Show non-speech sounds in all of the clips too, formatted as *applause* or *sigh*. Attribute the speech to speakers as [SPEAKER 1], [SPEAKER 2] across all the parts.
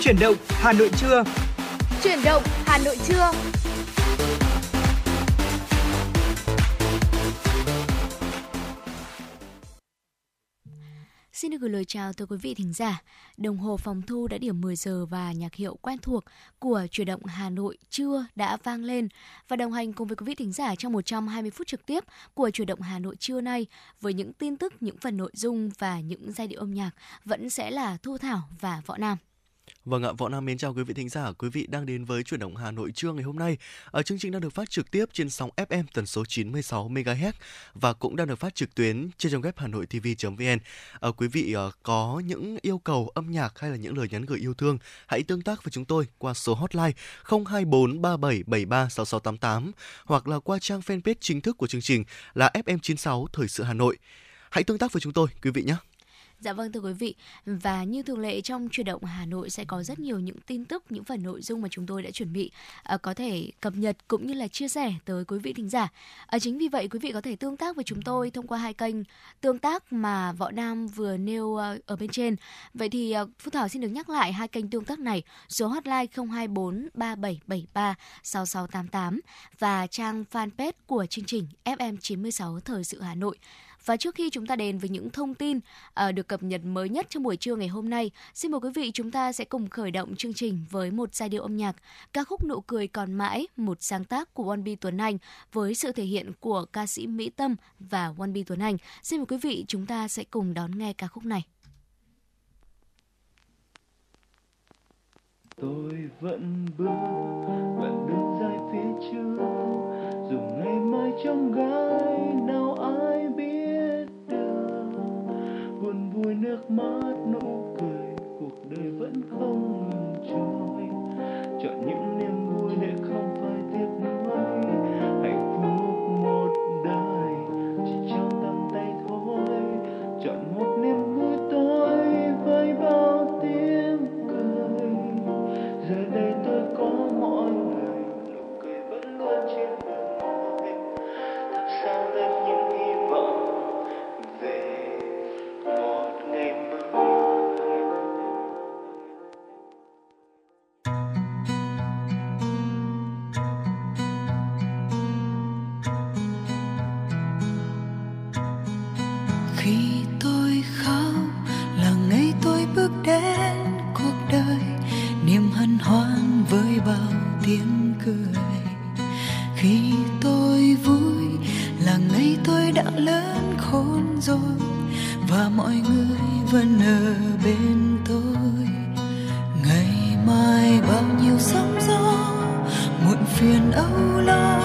[SPEAKER 1] Chuyển động Hà Nội trưa.
[SPEAKER 2] Chuyển động Hà Nội trưa. Xin được gửi lời chào tới quý vị thính giả. Đồng hồ phòng thu đã điểm 10 giờ và nhạc hiệu quen thuộc của chuyển động Hà Nội trưa đã vang lên và đồng hành cùng với quý vị thính giả trong 120 phút trực tiếp của chuyển động Hà Nội trưa nay với những tin tức, những phần nội dung và những giai điệu âm nhạc vẫn sẽ là Thu Thảo và Võ Nam.
[SPEAKER 3] Vâng ạ, Võ Nam mến chào quý vị thính giả, quý vị đang đến với chuyển động Hà Nội trưa ngày hôm nay. Ở chương trình đang được phát trực tiếp trên sóng FM tần số 96 MHz và cũng đang được phát trực tuyến trên trang web Hà Nội TV.vn. ở ờ, quý vị ờ, có những yêu cầu âm nhạc hay là những lời nhắn gửi yêu thương, hãy tương tác với chúng tôi qua số hotline 024 3773 6688 hoặc là qua trang fanpage chính thức của chương trình là FM96 Thời sự Hà Nội. Hãy tương tác với chúng tôi quý vị nhé.
[SPEAKER 2] Dạ vâng thưa quý vị và như thường lệ trong chuyển động Hà Nội sẽ có rất nhiều những tin tức, những phần nội dung mà chúng tôi đã chuẩn bị ờ, có thể cập nhật cũng như là chia sẻ tới quý vị thính giả. Ờ, chính vì vậy quý vị có thể tương tác với chúng tôi thông qua hai kênh tương tác mà Võ Nam vừa nêu ờ, ở bên trên. Vậy thì Phúc Thảo xin được nhắc lại hai kênh tương tác này, số hotline 024 3773 6688 và trang fanpage của chương trình FM96 Thời sự Hà Nội. Và trước khi chúng ta đến với những thông tin uh, được cập nhật mới nhất trong buổi trưa ngày hôm nay, xin mời quý vị chúng ta sẽ cùng khởi động chương trình với một giai điệu âm nhạc ca khúc Nụ cười còn mãi, một sáng tác của One B Tuấn Anh với sự thể hiện của ca sĩ Mỹ Tâm và One B Tuấn Anh. Xin mời quý vị chúng ta sẽ cùng đón nghe ca khúc này.
[SPEAKER 4] tôi vẫn bước vẫn
[SPEAKER 5] đứng dài phía trước dù ngày mai trong gai nước mắt nụ cười cuộc đời vẫn không tiếng cười. Khi tôi vui là ngày tôi đã lớn khôn rồi và mọi người vẫn ở bên tôi. Ngày mai bao nhiêu sóng gió, muộn phiền âu lo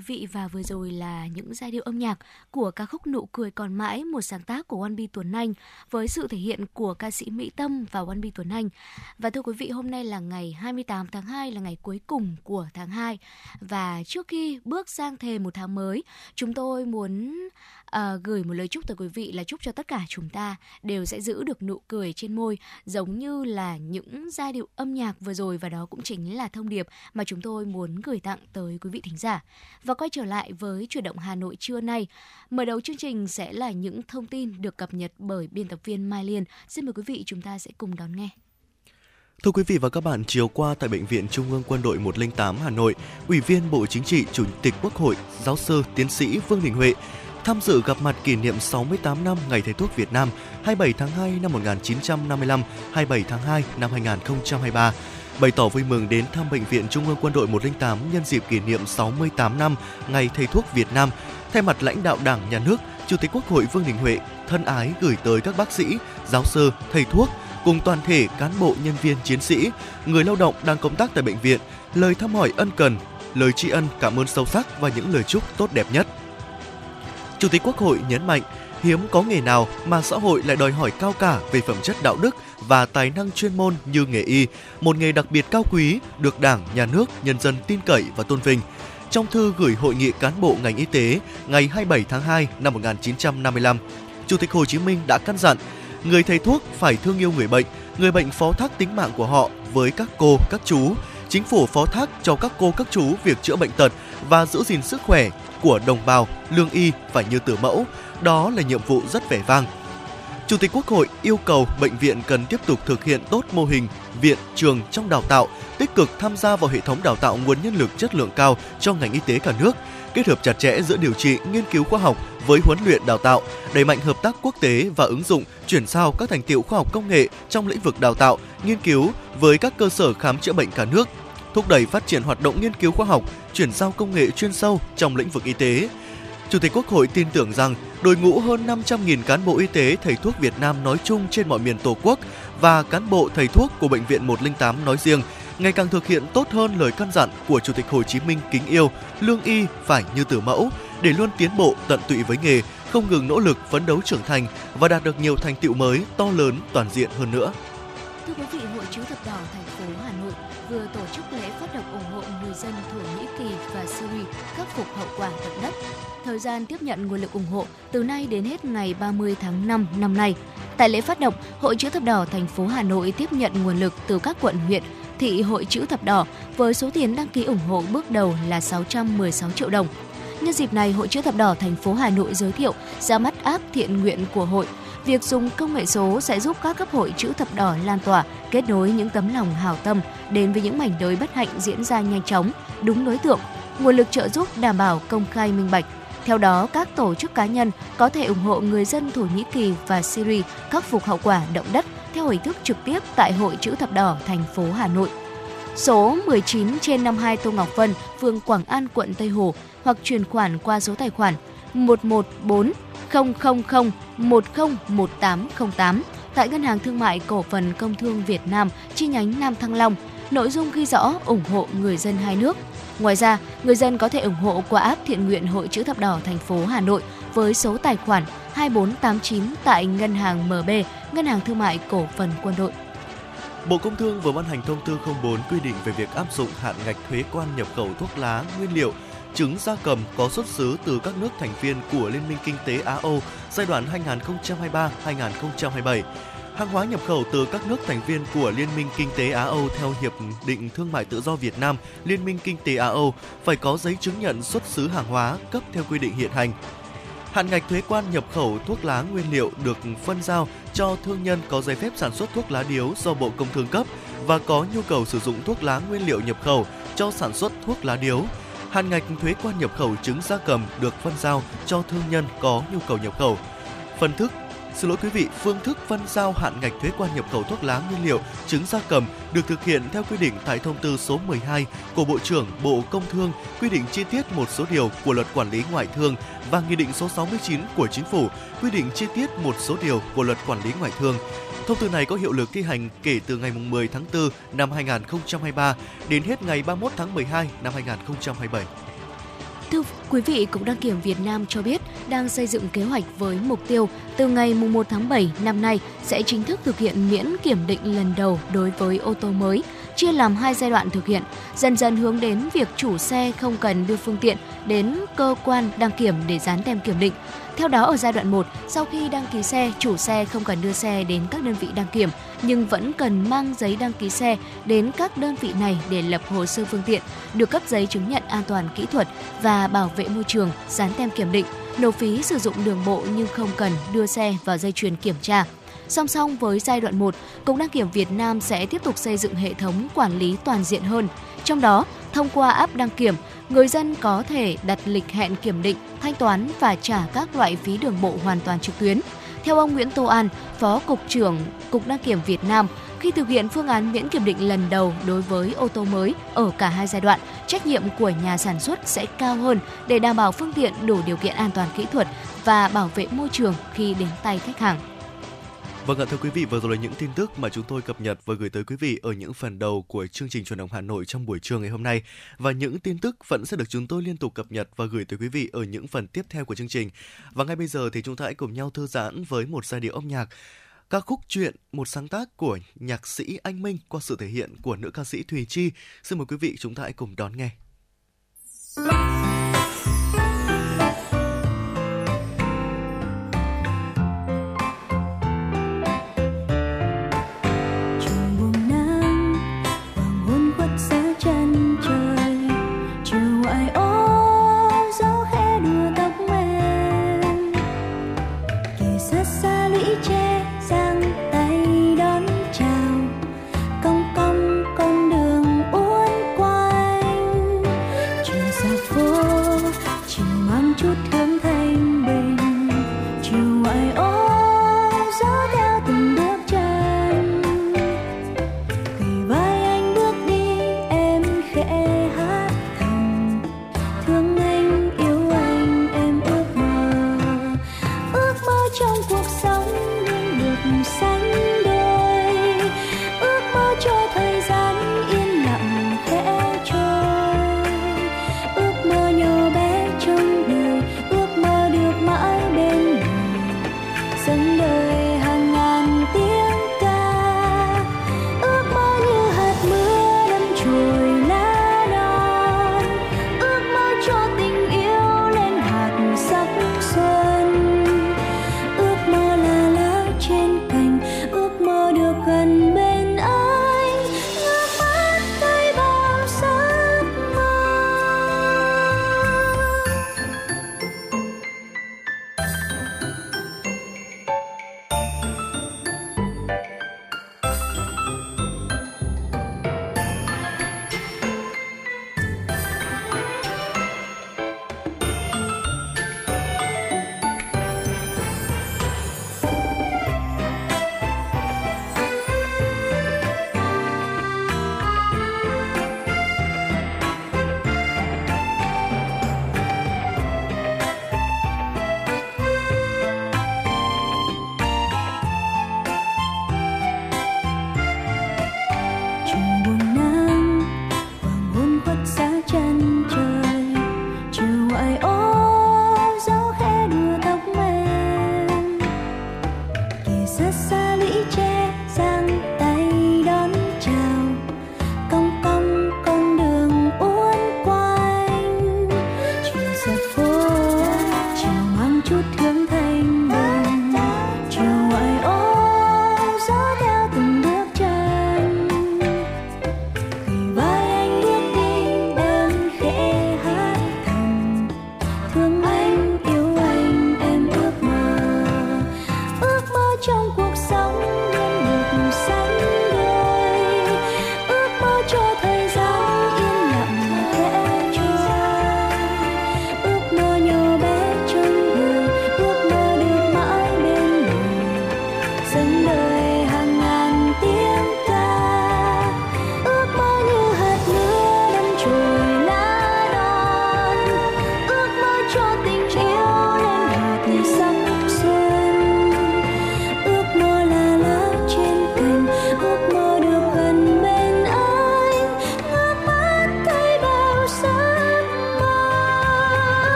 [SPEAKER 6] quý
[SPEAKER 2] vị và vừa rồi là những giai điệu âm nhạc của ca khúc Nụ cười còn mãi, một sáng tác của Wanbi Tuấn Anh với sự thể hiện của ca sĩ Mỹ Tâm và Wanbi Tuấn Anh. Và thưa quý vị, hôm nay là ngày 28 tháng 2 là ngày cuối cùng của tháng 2 và trước khi bước sang thềm một tháng mới, chúng tôi muốn à, gửi một lời chúc tới quý vị là chúc cho tất cả chúng ta đều sẽ giữ được nụ cười trên môi giống như là những giai điệu âm nhạc vừa rồi và đó cũng chính là thông điệp mà chúng tôi muốn gửi tặng tới quý vị thính giả. Và quay trở lại với chuyển động Hà Nội trưa nay, mở đầu chương trình sẽ là những thông tin được cập nhật bởi biên tập viên Mai Liên. Xin mời quý vị chúng ta sẽ cùng đón nghe.
[SPEAKER 3] Thưa quý vị và các bạn, chiều qua tại Bệnh viện Trung ương Quân đội 108 Hà Nội, Ủy viên Bộ Chính trị, Chủ tịch Quốc hội, Giáo sư, Tiến sĩ Vương Đình Huệ tham dự gặp mặt kỷ niệm 68 năm Ngày Thầy thuốc Việt Nam 27 tháng 2 năm 1955, 27 tháng 2 năm 2023 bày tỏ vui mừng đến thăm Bệnh viện Trung ương Quân đội 108 nhân dịp kỷ niệm 68 năm Ngày Thầy thuốc Việt Nam. Thay mặt lãnh đạo Đảng, Nhà nước, Chủ tịch Quốc hội Vương Đình Huệ thân ái gửi tới các bác sĩ, giáo sư, thầy thuốc cùng toàn thể cán bộ nhân viên chiến sĩ, người lao động đang công tác tại bệnh viện lời thăm hỏi ân cần, lời tri ân cảm ơn sâu sắc và những lời chúc tốt đẹp nhất. Chủ tịch Quốc hội nhấn mạnh, hiếm có nghề nào mà xã hội lại đòi hỏi cao cả về phẩm chất đạo đức và tài năng chuyên môn như nghề y, một nghề đặc biệt cao quý được Đảng, Nhà nước, nhân dân tin cậy và tôn vinh. Trong thư gửi hội nghị cán bộ ngành y tế ngày 27 tháng 2 năm 1955, Chủ tịch Hồ Chí Minh đã căn dặn người thầy thuốc phải thương yêu người bệnh, người bệnh phó thác tính mạng của họ với các cô, các chú. Chính phủ phó thác cho các cô, các chú việc chữa bệnh tật và giữ gìn sức khỏe của đồng bào, lương y phải như tử mẫu. Đó là nhiệm vụ rất vẻ vang. Chủ tịch Quốc hội yêu cầu bệnh viện cần tiếp tục thực hiện tốt mô hình viện trường trong đào tạo, tích cực tham gia vào hệ thống đào tạo nguồn nhân lực chất lượng cao cho ngành y tế cả nước, kết hợp chặt chẽ giữa điều trị, nghiên cứu khoa học với huấn luyện đào tạo, đẩy mạnh hợp tác quốc tế và ứng dụng, chuyển giao các thành tiệu khoa học công nghệ trong lĩnh vực đào tạo, nghiên cứu với các cơ sở khám chữa bệnh cả nước, thúc đẩy phát triển hoạt động nghiên cứu khoa học, chuyển giao công nghệ chuyên sâu trong lĩnh vực y tế. Chủ tịch Quốc hội tin tưởng rằng đội ngũ hơn 500.000 cán bộ y tế thầy thuốc Việt Nam nói chung trên mọi miền Tổ quốc và cán bộ thầy thuốc của Bệnh viện 108 nói riêng ngày càng thực hiện tốt hơn lời căn dặn của Chủ tịch Hồ Chí Minh kính yêu, lương y phải như tử mẫu để luôn tiến bộ tận tụy với nghề, không ngừng nỗ lực phấn đấu trưởng thành và đạt được nhiều thành tựu mới to lớn toàn diện hơn nữa.
[SPEAKER 2] Thưa quý vị, Hội chữ thập đỏ thành phố Hà Nội vừa tổ chức lễ phát động ủng hộ người dân Thổ Nhĩ Kỳ và Syria khắc phục hậu quả. Thời gian tiếp nhận nguồn lực ủng hộ từ nay đến hết ngày 30 tháng 5 năm nay. Tại lễ phát động, Hội chữ thập đỏ thành phố Hà Nội tiếp nhận nguồn lực từ các quận huyện, thị Hội chữ thập đỏ với số tiền đăng ký ủng hộ bước đầu là 616 triệu đồng. Nhân dịp này, Hội chữ thập đỏ thành phố Hà Nội giới thiệu ra mắt app thiện nguyện của hội Việc dùng công nghệ số sẽ giúp các cấp hội chữ thập đỏ lan tỏa, kết nối những tấm lòng hảo tâm đến với những mảnh đời bất hạnh diễn ra nhanh chóng, đúng đối tượng, nguồn lực trợ giúp đảm bảo công khai minh bạch. Theo đó, các tổ chức cá nhân có thể ủng hộ người dân Thổ Nhĩ Kỳ và Syria khắc phục hậu quả động đất theo hình thức trực tiếp tại Hội chữ thập đỏ thành phố Hà Nội. Số 19 trên 52 Tô Ngọc Vân, phường Quảng An, quận Tây Hồ hoặc chuyển khoản qua số tài khoản 114 000 101808 tại Ngân hàng Thương mại Cổ phần Công thương Việt Nam chi nhánh Nam Thăng Long. Nội dung ghi rõ ủng hộ người dân hai nước. Ngoài ra, người dân có thể ủng hộ qua app thiện nguyện Hội chữ thập đỏ thành phố Hà Nội với số tài khoản 2489 tại Ngân hàng MB, Ngân hàng Thương mại Cổ phần Quân đội.
[SPEAKER 3] Bộ Công Thương vừa ban hành thông tư 04 quy định về việc áp dụng hạn ngạch thuế quan nhập khẩu thuốc lá, nguyên liệu, trứng gia cầm có xuất xứ từ các nước thành viên của Liên minh Kinh tế Á-Âu giai đoạn 2023-2027. Hàng hóa nhập khẩu từ các nước thành viên của Liên minh Kinh tế Á-Âu theo Hiệp định Thương mại Tự do Việt Nam, Liên minh Kinh tế Á-Âu phải có giấy chứng nhận xuất xứ hàng hóa cấp theo quy định hiện hành. Hạn ngạch thuế quan nhập khẩu thuốc lá nguyên liệu được phân giao cho thương nhân có giấy phép sản xuất thuốc lá điếu do Bộ Công Thương cấp và có nhu cầu sử dụng thuốc lá nguyên liệu nhập khẩu cho sản xuất thuốc lá điếu hạn ngạch thuế quan nhập khẩu trứng gia cầm được phân giao cho thương nhân có nhu cầu nhập khẩu. Phân thức Xin lỗi quý vị, phương thức phân giao hạn ngạch thuế quan nhập khẩu thuốc lá nguyên liệu, trứng gia cầm được thực hiện theo quy định tại thông tư số 12 của Bộ trưởng Bộ Công Thương quy định chi tiết một số điều của Luật Quản lý Ngoại thương và Nghị định số 69 của Chính phủ quy định chi tiết một số điều của Luật Quản lý Ngoại thương. Thông tư này có hiệu lực thi hành kể từ ngày 10 tháng 4 năm 2023 đến hết ngày 31 tháng 12 năm 2027.
[SPEAKER 2] Thưa quý vị, Cục Đăng kiểm Việt Nam cho biết đang xây dựng kế hoạch với mục tiêu từ ngày 1 tháng 7 năm nay sẽ chính thức thực hiện miễn kiểm định lần đầu đối với ô tô mới, chia làm hai giai đoạn thực hiện, dần dần hướng đến việc chủ xe không cần đưa phương tiện đến cơ quan đăng kiểm để dán tem kiểm định. Theo đó ở giai đoạn 1, sau khi đăng ký xe, chủ xe không cần đưa xe đến các đơn vị đăng kiểm nhưng vẫn cần mang giấy đăng ký xe đến các đơn vị này để lập hồ sơ phương tiện, được cấp giấy chứng nhận an toàn kỹ thuật và bảo vệ môi trường, dán tem kiểm định, nộp phí sử dụng đường bộ nhưng không cần đưa xe vào dây chuyền kiểm tra. Song song với giai đoạn 1, Cục Đăng kiểm Việt Nam sẽ tiếp tục xây dựng hệ thống quản lý toàn diện hơn. Trong đó, thông qua app đăng kiểm, người dân có thể đặt lịch hẹn kiểm định, thanh toán và trả các loại phí đường bộ hoàn toàn trực tuyến. Theo ông Nguyễn Tô An, Phó Cục trưởng Cục Đăng kiểm Việt Nam, khi thực hiện phương án miễn kiểm định lần đầu đối với ô tô mới ở cả hai giai đoạn, trách nhiệm của nhà sản xuất sẽ cao hơn để đảm bảo phương tiện đủ điều kiện an toàn kỹ thuật và bảo vệ môi trường khi đến tay khách hàng.
[SPEAKER 3] Vâng ạ thưa quý vị, vừa rồi là những tin tức mà chúng tôi cập nhật và gửi tới quý vị ở những phần đầu của chương trình truyền động Hà Nội trong buổi trưa ngày hôm nay. Và những tin tức vẫn sẽ được chúng tôi liên tục cập nhật và gửi tới quý vị ở những phần tiếp theo của chương trình. Và ngay bây giờ thì chúng ta hãy cùng nhau thư giãn với một giai điệu âm nhạc ca khúc chuyện một sáng tác của nhạc sĩ Anh Minh qua sự thể hiện của nữ ca sĩ Thùy Chi. Xin mời quý vị chúng ta hãy cùng đón nghe.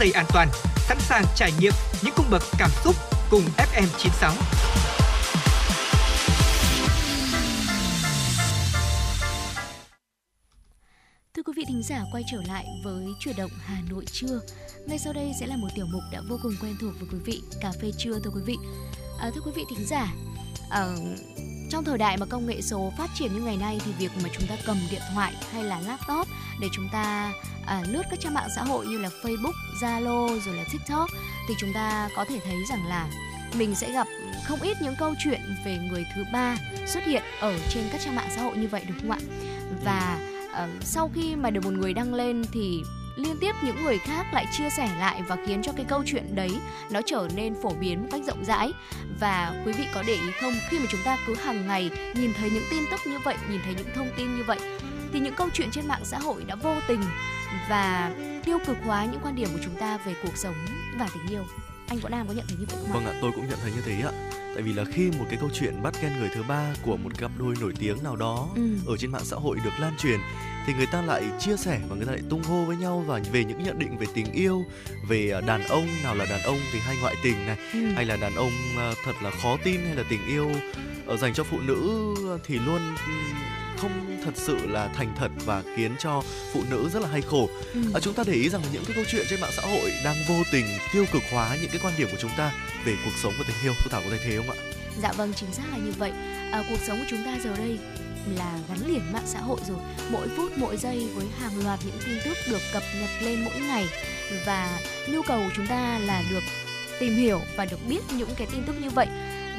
[SPEAKER 1] Dây an toàn, sẵn sàng trải nghiệm những cung bậc cảm xúc cùng FM96.
[SPEAKER 2] Thưa quý vị thính giả quay trở lại với chuyển động Hà Nội trưa. Ngay sau đây sẽ là một tiểu mục đã vô cùng quen thuộc với quý vị, cà phê trưa thưa quý vị. À, thưa quý vị thính giả, ở trong thời đại mà công nghệ số phát triển như ngày nay thì việc mà chúng ta cầm điện thoại hay là laptop để chúng ta à, lướt các trang mạng xã hội như là Facebook, Zalo rồi là TikTok thì chúng ta có thể thấy rằng là mình sẽ gặp không ít những câu chuyện về người thứ ba xuất hiện ở trên các trang mạng xã hội như vậy đúng không ạ? Và ờ, sau khi mà được một người đăng lên thì liên tiếp những người khác lại chia sẻ lại và khiến cho cái câu chuyện đấy nó trở nên phổ biến một cách rộng rãi và quý vị có để ý không khi mà chúng ta cứ hàng ngày nhìn thấy những tin tức như vậy nhìn thấy những thông tin như vậy thì những câu chuyện trên mạng xã hội đã vô tình và tiêu cực hóa những quan điểm của chúng ta về cuộc sống và tình yêu anh Võ Nam có nhận thấy như vậy không ạ?
[SPEAKER 3] Vâng ạ, tôi cũng nhận thấy như thế ạ. Tại vì là khi một cái câu chuyện bắt ghen người thứ ba của một cặp đôi nổi tiếng nào đó
[SPEAKER 2] Ừ.
[SPEAKER 3] ở trên mạng xã hội được lan truyền thì người ta lại chia sẻ và người ta lại tung hô với nhau và về những nhận định về tình yêu, về à, đàn ông nào là đàn ông thì hay ngoại tình này,
[SPEAKER 2] Ừ.
[SPEAKER 3] hay là đàn ông à, thật là khó tin hay là tình yêu ờ, dành cho phụ nữ thì luôn ừm, không thật sự là thành thật và khiến cho phụ nữ rất là hay khổ.
[SPEAKER 2] Ừ.
[SPEAKER 3] À, chúng ta để ý rằng những cái câu chuyện trên mạng xã hội đang vô tình tiêu cực hóa những cái quan điểm của chúng ta về cuộc sống và tình yêu. Thu Thảo có thấy thế không ạ?
[SPEAKER 2] Dạ vâng, chính xác là như vậy. À, cuộc sống của chúng ta giờ đây là gắn liền mạng xã hội rồi. Mỗi phút, mỗi giây với hàng loạt những tin tức được cập nhật lên mỗi ngày và nhu cầu của chúng ta là được tìm hiểu và được biết những cái tin tức như vậy.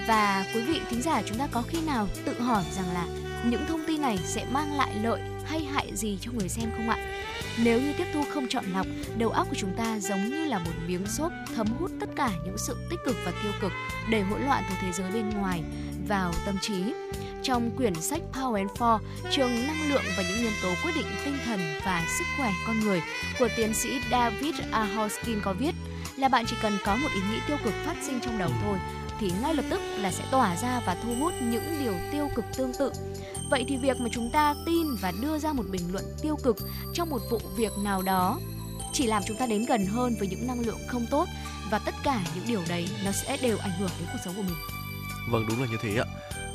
[SPEAKER 2] Và quý vị thính giả chúng ta có khi nào tự hỏi rằng là những thông tin này sẽ mang lại lợi hay hại gì cho người xem không ạ? Nếu như tiếp thu không chọn lọc, đầu óc của chúng ta giống như là một miếng xốp thấm hút tất cả những sự tích cực và tiêu cực để hỗn loạn từ thế giới bên ngoài vào tâm trí. Trong quyển sách Power and Four, trường năng lượng và những nhân tố quyết định tinh thần và sức khỏe con người của tiến sĩ David A. Hoskin có viết là bạn chỉ cần có một ý nghĩ tiêu cực phát sinh trong đầu thôi thì ngay lập tức là sẽ tỏa ra và thu hút những điều tiêu cực tương tự. Vậy thì việc mà chúng ta tin và đưa ra một bình luận tiêu cực trong một vụ việc nào đó chỉ làm chúng ta đến gần hơn với những năng lượng không tốt và tất cả những điều đấy nó sẽ đều ảnh hưởng đến cuộc sống của mình.
[SPEAKER 3] Vâng, đúng là như thế ạ.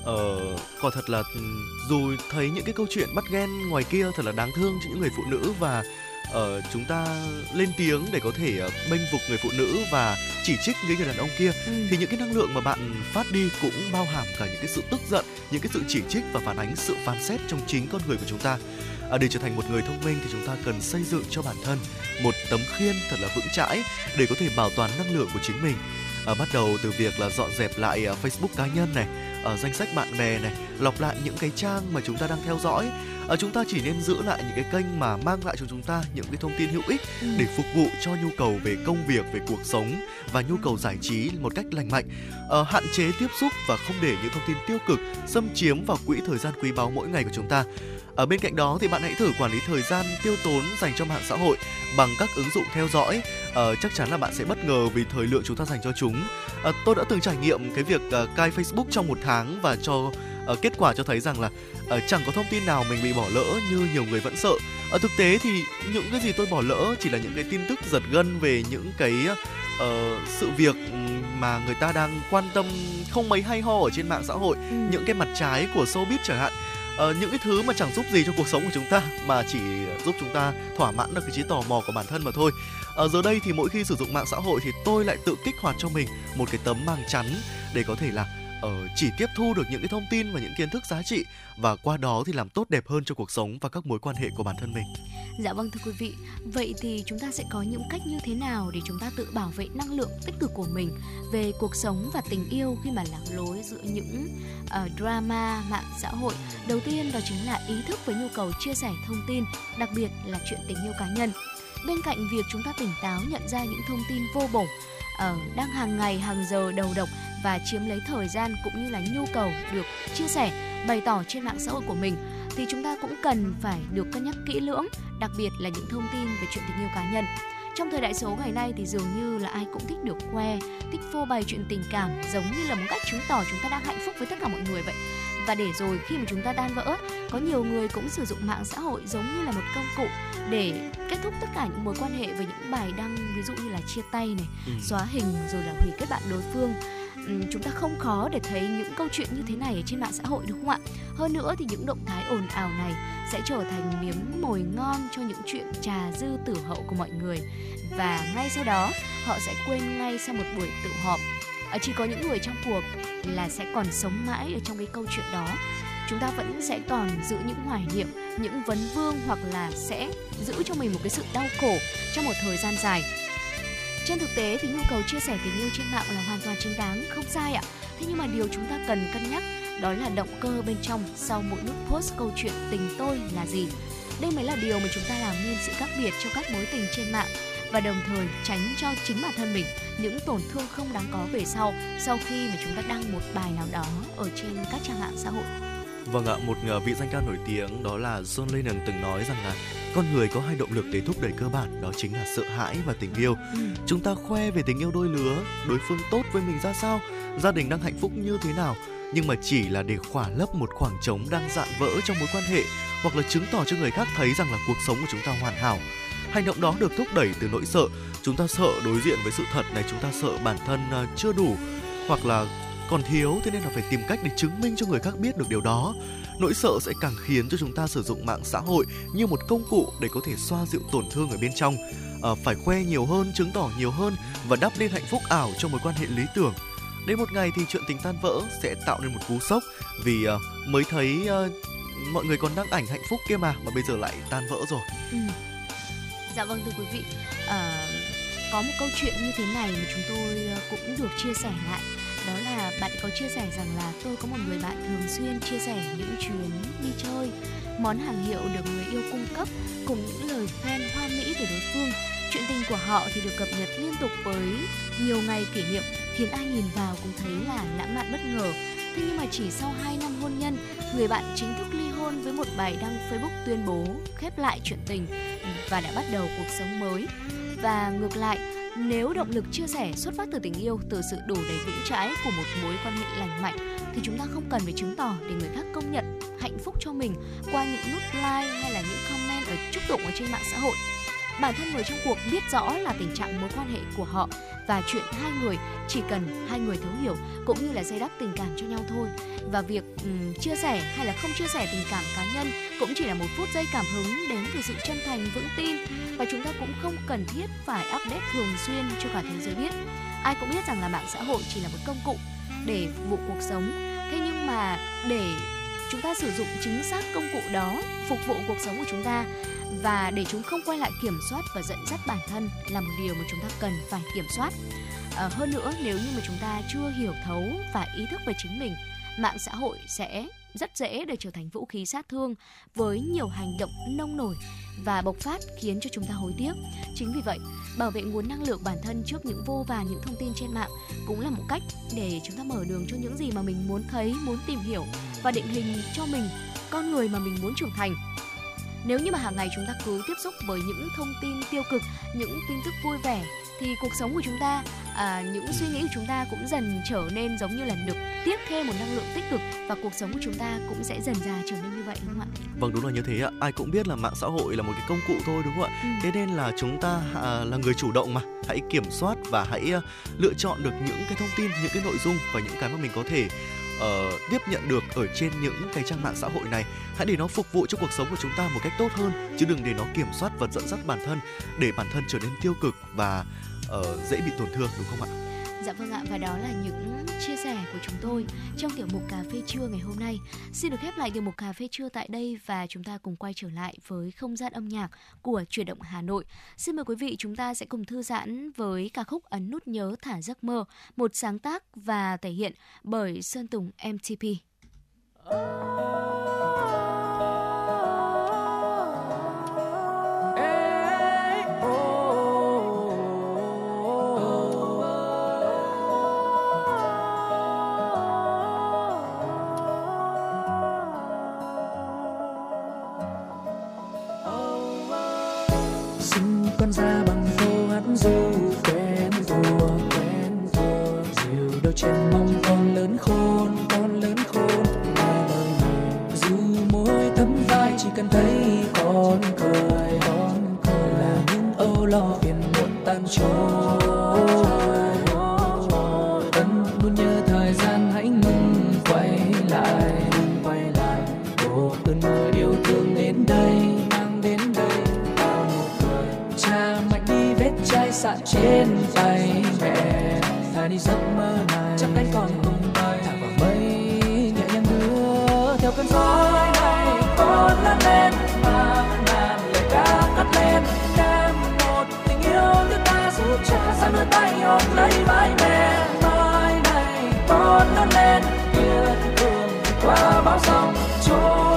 [SPEAKER 3] Ờ, quả thật là ừm, dù thấy những cái câu chuyện bắt ghen ngoài kia thật là đáng thương cho những người phụ nữ và ờ, chúng ta lên tiếng để có thể ờ, bênh vực người phụ nữ và chỉ trích những người đàn ông kia
[SPEAKER 2] Ừ.
[SPEAKER 3] thì những cái năng lượng mà bạn phát đi cũng bao hàm cả những cái sự tức giận, những cái sự chỉ trích và phản ánh sự phán xét trong chính con người của chúng ta. À, để trở thành một người thông minh thì chúng ta cần xây dựng cho bản thân một tấm khiên thật là vững chãi để có thể bảo toàn năng lượng của chính mình. À, bắt đầu từ việc là dọn dẹp lại à, Facebook cá nhân này, ở danh sách bạn bè này, lọc lại những cái trang mà chúng ta đang theo dõi. À, chúng ta chỉ nên giữ lại những cái kênh mà mang lại cho chúng ta những cái thông tin hữu ích
[SPEAKER 2] Ừ.
[SPEAKER 3] để phục vụ cho nhu cầu về công việc, về cuộc sống và nhu cầu giải trí một cách lành mạnh. Ờ, hạn chế tiếp xúc và không để những thông tin tiêu cực xâm chiếm vào quỹ thời gian quý báu mỗi ngày của chúng ta. Ở bên cạnh đó thì bạn hãy thử quản lý thời gian tiêu tốn dành cho mạng xã hội bằng các ứng dụng theo dõi. Ờ, chắc chắn là bạn sẽ bất ngờ vì thời lượng chúng ta dành cho chúng. Ờ, tôi đã từng trải nghiệm cái việc ờ, cai Facebook trong một tháng và cho ờ, kết quả cho thấy rằng là ờ, chẳng có thông tin nào mình bị bỏ lỡ như nhiều người vẫn sợ. Ở thực tế thì những cái gì tôi bỏ lỡ chỉ là những cái tin tức giật gân về những cái ờ, sự việc ừm, mà người ta đang quan tâm không mấy hay ho ở trên mạng xã hội
[SPEAKER 2] Ừ.
[SPEAKER 3] những cái mặt trái của showbiz chẳng hạn Ờ, những cái thứ mà chẳng giúp gì cho cuộc sống của chúng ta, mà chỉ giúp chúng ta thỏa mãn được cái trí tò mò của bản thân mà thôi. Ở giờ đây thì mỗi khi sử dụng mạng xã hội thì tôi lại tự kích hoạt cho mình một cái tấm màng chắn để có thể là uh, chỉ tiếp thu được những cái thông tin và những kiến thức giá trị và qua đó thì làm tốt đẹp hơn cho cuộc sống và các mối quan hệ của bản thân mình.
[SPEAKER 2] Dạ vâng thưa quý vị, vậy thì chúng ta sẽ có những cách như thế nào để chúng ta tự bảo vệ năng lượng tích cực của mình về cuộc sống và tình yêu khi mà lạc lối giữa những uh, drama mạng xã hội. Đầu tiên đó chính là ý thức với nhu cầu chia sẻ thông tin, đặc biệt là chuyện tình yêu cá nhân. Bên cạnh việc chúng ta tỉnh táo nhận ra những thông tin vô bổ uh, đang hàng ngày hàng giờ đầu độc và chiếm lấy thời gian cũng như là nhu cầu được chia sẻ bày tỏ trên mạng xã hội của mình thì chúng ta cũng cần phải được cân nhắc kỹ lưỡng đặc biệt là những thông tin về chuyện tình yêu cá nhân. Trong thời đại số ngày nay thì dường như là ai cũng thích được khoe thích phô bày chuyện tình cảm giống như là một cách chứng tỏ chúng ta đang hạnh phúc với tất cả mọi người vậy và để rồi khi mà chúng ta tan vỡ có nhiều người cũng sử dụng mạng xã hội giống như là một công cụ để kết thúc tất cả những mối quan hệ với những bài đăng ví dụ như là chia tay này ừ. xóa hình rồi là hủy kết bạn đối phương chúng ta không khó để thấy những câu chuyện như thế này ở trên mạng xã hội đúng không ạ? Hơn nữa thì những động thái ồn ào này sẽ trở thành miếng mồi ngon cho những chuyện trà dư tử hậu của mọi người và ngay sau đó họ sẽ quên ngay sau một buổi tự họp. Ờ, chỉ có những người trong cuộc là sẽ còn sống mãi ở trong cái câu chuyện đó chúng ta vẫn sẽ còn giữ những hoài niệm những vấn vương hoặc là sẽ giữ cho mình một cái sự đau khổ trong một thời gian dài trên thực tế thì nhu cầu chia sẻ tình yêu trên mạng là hoàn toàn chính đáng, không sai ạ. Thế nhưng mà điều chúng ta cần cân nhắc đó là động cơ bên trong sau mỗi nút post câu chuyện tình tôi là gì. Đây mới là điều mà chúng ta làm nên sự khác biệt cho các mối tình trên mạng và đồng thời tránh cho chính bản thân mình những tổn thương không đáng có về sau sau khi mà chúng ta đăng một bài nào đó ở trên các trang mạng xã hội.
[SPEAKER 3] Vâng ạ, một vị danh ca nổi tiếng đó là John Lennon từng nói rằng là con người có hai động lực để thúc đẩy cơ bản đó chính là sợ hãi và tình yêu. Ừ. Chúng ta khoe về tình yêu đôi lứa, đối phương tốt với mình ra sao, gia đình đang hạnh phúc như thế nào, nhưng mà chỉ là để khỏa lấp một khoảng trống đang dạn vỡ trong mối quan hệ hoặc là chứng tỏ cho người khác thấy rằng là cuộc sống của chúng ta hoàn hảo. Hành động đó được thúc đẩy từ nỗi sợ, chúng ta sợ đối diện với sự thật này, chúng ta sợ bản thân à, chưa đủ hoặc là còn thiếu thế nên là phải tìm cách để chứng minh cho người khác biết được điều đó. Nỗi sợ sẽ càng khiến cho chúng ta sử dụng mạng xã hội như một công cụ để có thể xoa dịu tổn thương ở bên trong. À, phải khoe nhiều hơn chứng tỏ nhiều hơn và đắp lên hạnh phúc ảo trong mối quan hệ lý tưởng. Đến một ngày thì chuyện tình tan vỡ sẽ tạo nên một cú sốc vì à, mới thấy à, mọi người còn đăng ảnh hạnh phúc kia mà mà bây giờ lại tan vỡ rồi. Ừ
[SPEAKER 2] dạ vâng thưa quý vị. À, có một câu chuyện như thế này mà chúng tôi ờ, cũng được chia sẻ lại. Đó là bạn có chia sẻ rằng là tôi có một người bạn thường xuyên chia sẻ những chuyến đi chơi món hàng hiệu được người yêu cung cấp cùng những lời khen hoa mỹ về đối phương. Chuyện tình của họ thì được cập nhật liên tục với nhiều ngày kỷ niệm khiến ai nhìn vào cũng thấy là lãng mạn bất ngờ. Thế nhưng mà chỉ sau 2 năm hôn nhân người bạn chính thức ly hôn với một bài đăng facebook tuyên bố khép lại chuyện tình và đã bắt đầu cuộc sống mới và ngược lại nếu động lực chia sẻ xuất phát từ tình yêu, từ sự đủ đầy vững chãi của một mối quan hệ lành mạnh thì chúng ta không cần phải chứng tỏ để người khác công nhận hạnh phúc cho mình qua những nút like hay là những comment ở chúc tụng ở trên mạng xã hội. Bản thân người trong cuộc biết rõ là tình trạng mối quan hệ của họ và chuyện hai người chỉ cần hai người thấu hiểu cũng như là xây đắp tình cảm cho nhau thôi. Và việc um, chia sẻ hay là không chia sẻ tình cảm cá nhân cũng chỉ là một phút giây cảm hứng đến từ sự chân thành vững tin. Và chúng ta cũng không cần thiết phải update thường xuyên cho cả thế giới biết. Ai cũng biết rằng là mạng xã hội chỉ là một công cụ để phục vụ cuộc sống. Thế nhưng mà để chúng ta sử dụng chính xác công cụ đó phục vụ cuộc sống của chúng ta và để chúng không quay lại kiểm soát và dẫn dắt bản thân là một điều mà chúng ta cần phải kiểm soát à, hơn nữa nếu như mà chúng ta chưa hiểu thấu và ý thức về chính mình mạng xã hội sẽ rất dễ để trở thành vũ khí sát thương với nhiều hành động nông nổi và bộc phát khiến cho chúng ta hối tiếc. Chính vì vậy, bảo vệ nguồn năng lượng bản thân trước những vô vàn những thông tin trên mạng cũng là một cách để chúng ta mở đường cho những gì mà mình muốn thấy, muốn tìm hiểu và định hình cho mình con người mà mình muốn trưởng thành nếu như mà hàng ngày chúng ta cứ tiếp xúc với những thông tin tiêu cực những tin tức vui vẻ thì cuộc sống của chúng ta à, những suy nghĩ của chúng ta cũng dần trở nên giống như là được tiếp thêm một năng lượng tích cực và cuộc sống của chúng ta cũng sẽ dần dà trở nên như vậy đúng không ạ?
[SPEAKER 3] Vâng đúng là như thế ạ. Ai cũng biết là mạng xã hội là một cái công cụ thôi đúng không ạ? Ừ. Thế nên là chúng ta à, là người chủ động mà hãy kiểm soát và hãy uh, lựa chọn được những cái thông tin, những cái nội dung và những cái mà mình có thể uh, tiếp nhận được ở trên những cái trang mạng xã hội này hãy để nó phục vụ cho cuộc sống của chúng ta một cách tốt hơn chứ đừng để nó kiểm soát và dẫn dắt bản thân để bản thân trở nên tiêu cực và uh, dễ bị tổn thương đúng không ạ?
[SPEAKER 2] Dạ vâng ạ và đó là những chia sẻ của chúng tôi trong tiểu mục cà phê trưa ngày hôm nay. Xin được khép lại tiểu mục cà phê trưa tại đây và chúng ta cùng quay trở lại với không gian âm nhạc của chuyển động Hà Nội. Xin mời quý vị chúng ta sẽ cùng thư giãn với ca khúc Ấn nút nhớ thả giấc mơ, một sáng tác và thể hiện bởi Sơn Tùng MTP.
[SPEAKER 7] Oh. Lo phiền muộn tan trôi vẫn luôn nhớ thời gian hãy ngừng quay lại quay lại. Độ cơn mưa yêu thương đến đây mang đến đây. Bao nụ cười cha mạnh đi vết chai sạn trên tay mẹ. Thả đi giấc mơ này chắc cánh còn tung bay thả vào mây nhẹ nhàng đưa theo cơn gió sao đôi tay ôm lấy vai mẹ mai này con lớn lên yên thương qua bao sóng trôi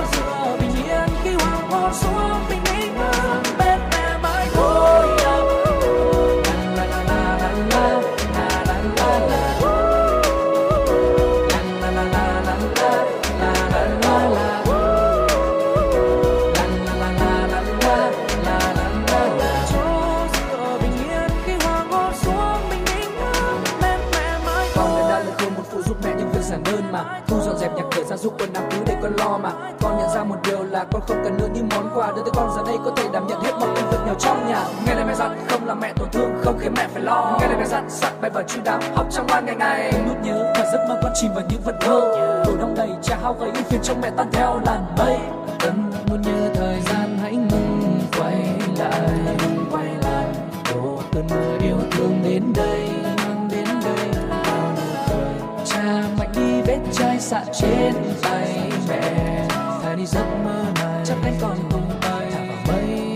[SPEAKER 7] giúp quần áo cứ để con lo mà. Con nhận ra một điều là con không cần nữa những món quà. Đưa tới con giờ đây có thể đảm nhận hết mọi công việc nhỏ trong nhà. Nghe lời mẹ dặn, không làm mẹ tổn thương, không khiến mẹ phải lo. Nghe lời mẹ dặn sẵn bài vở chu đáo, học trong ngoan ngày ngày. Nút nhớ và giấc mơ con chìm vào những vật thơ tuổi đông đầy cha hao gầy ưu phiền trong mẹ tan theo làn mây. Vẫn muốn nhớ thời gian hãy ngừng, quay lại quay lại. Đổ cơn mưa yêu thương đến đây, mang đến đây. Cha mạnh đi vết chai sạn trên giấc mơ này. Chắc cánh còn tung bay thả vào mây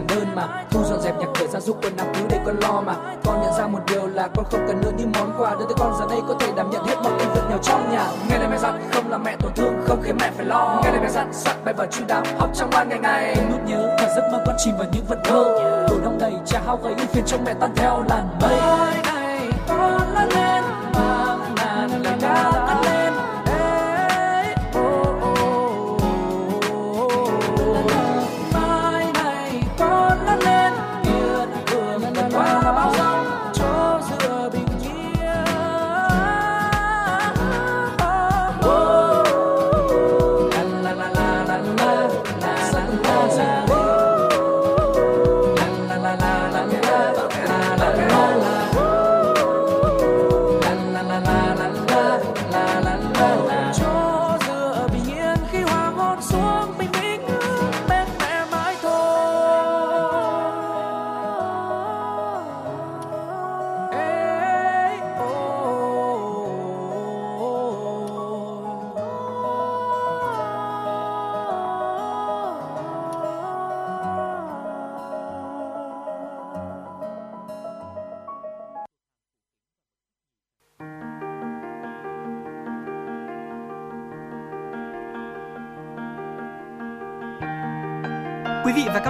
[SPEAKER 7] giản đơn mà. Thu dọn dẹp nhặt cửa ra giúp quần áo cứ để con lo mà. Con nhận ra một điều là con không cần nữa những món quà. Đưa tới con giờ đây có thể đảm nhận hết mọi công việc nhỏ trong nhà. Nghe lời mẹ dặn, không làm mẹ tổn thương, không khiến mẹ phải lo. Nghe lời mẹ dặn sẵn bài vở chu đáo, học trong ngoan ngày ngày. Nút nhớ và giấc mơ con chìm vào những vật thơ tuổi đông đầy cha hao gầy ưu phiền trong mẹ tan theo làn mây. Này, con lớn lên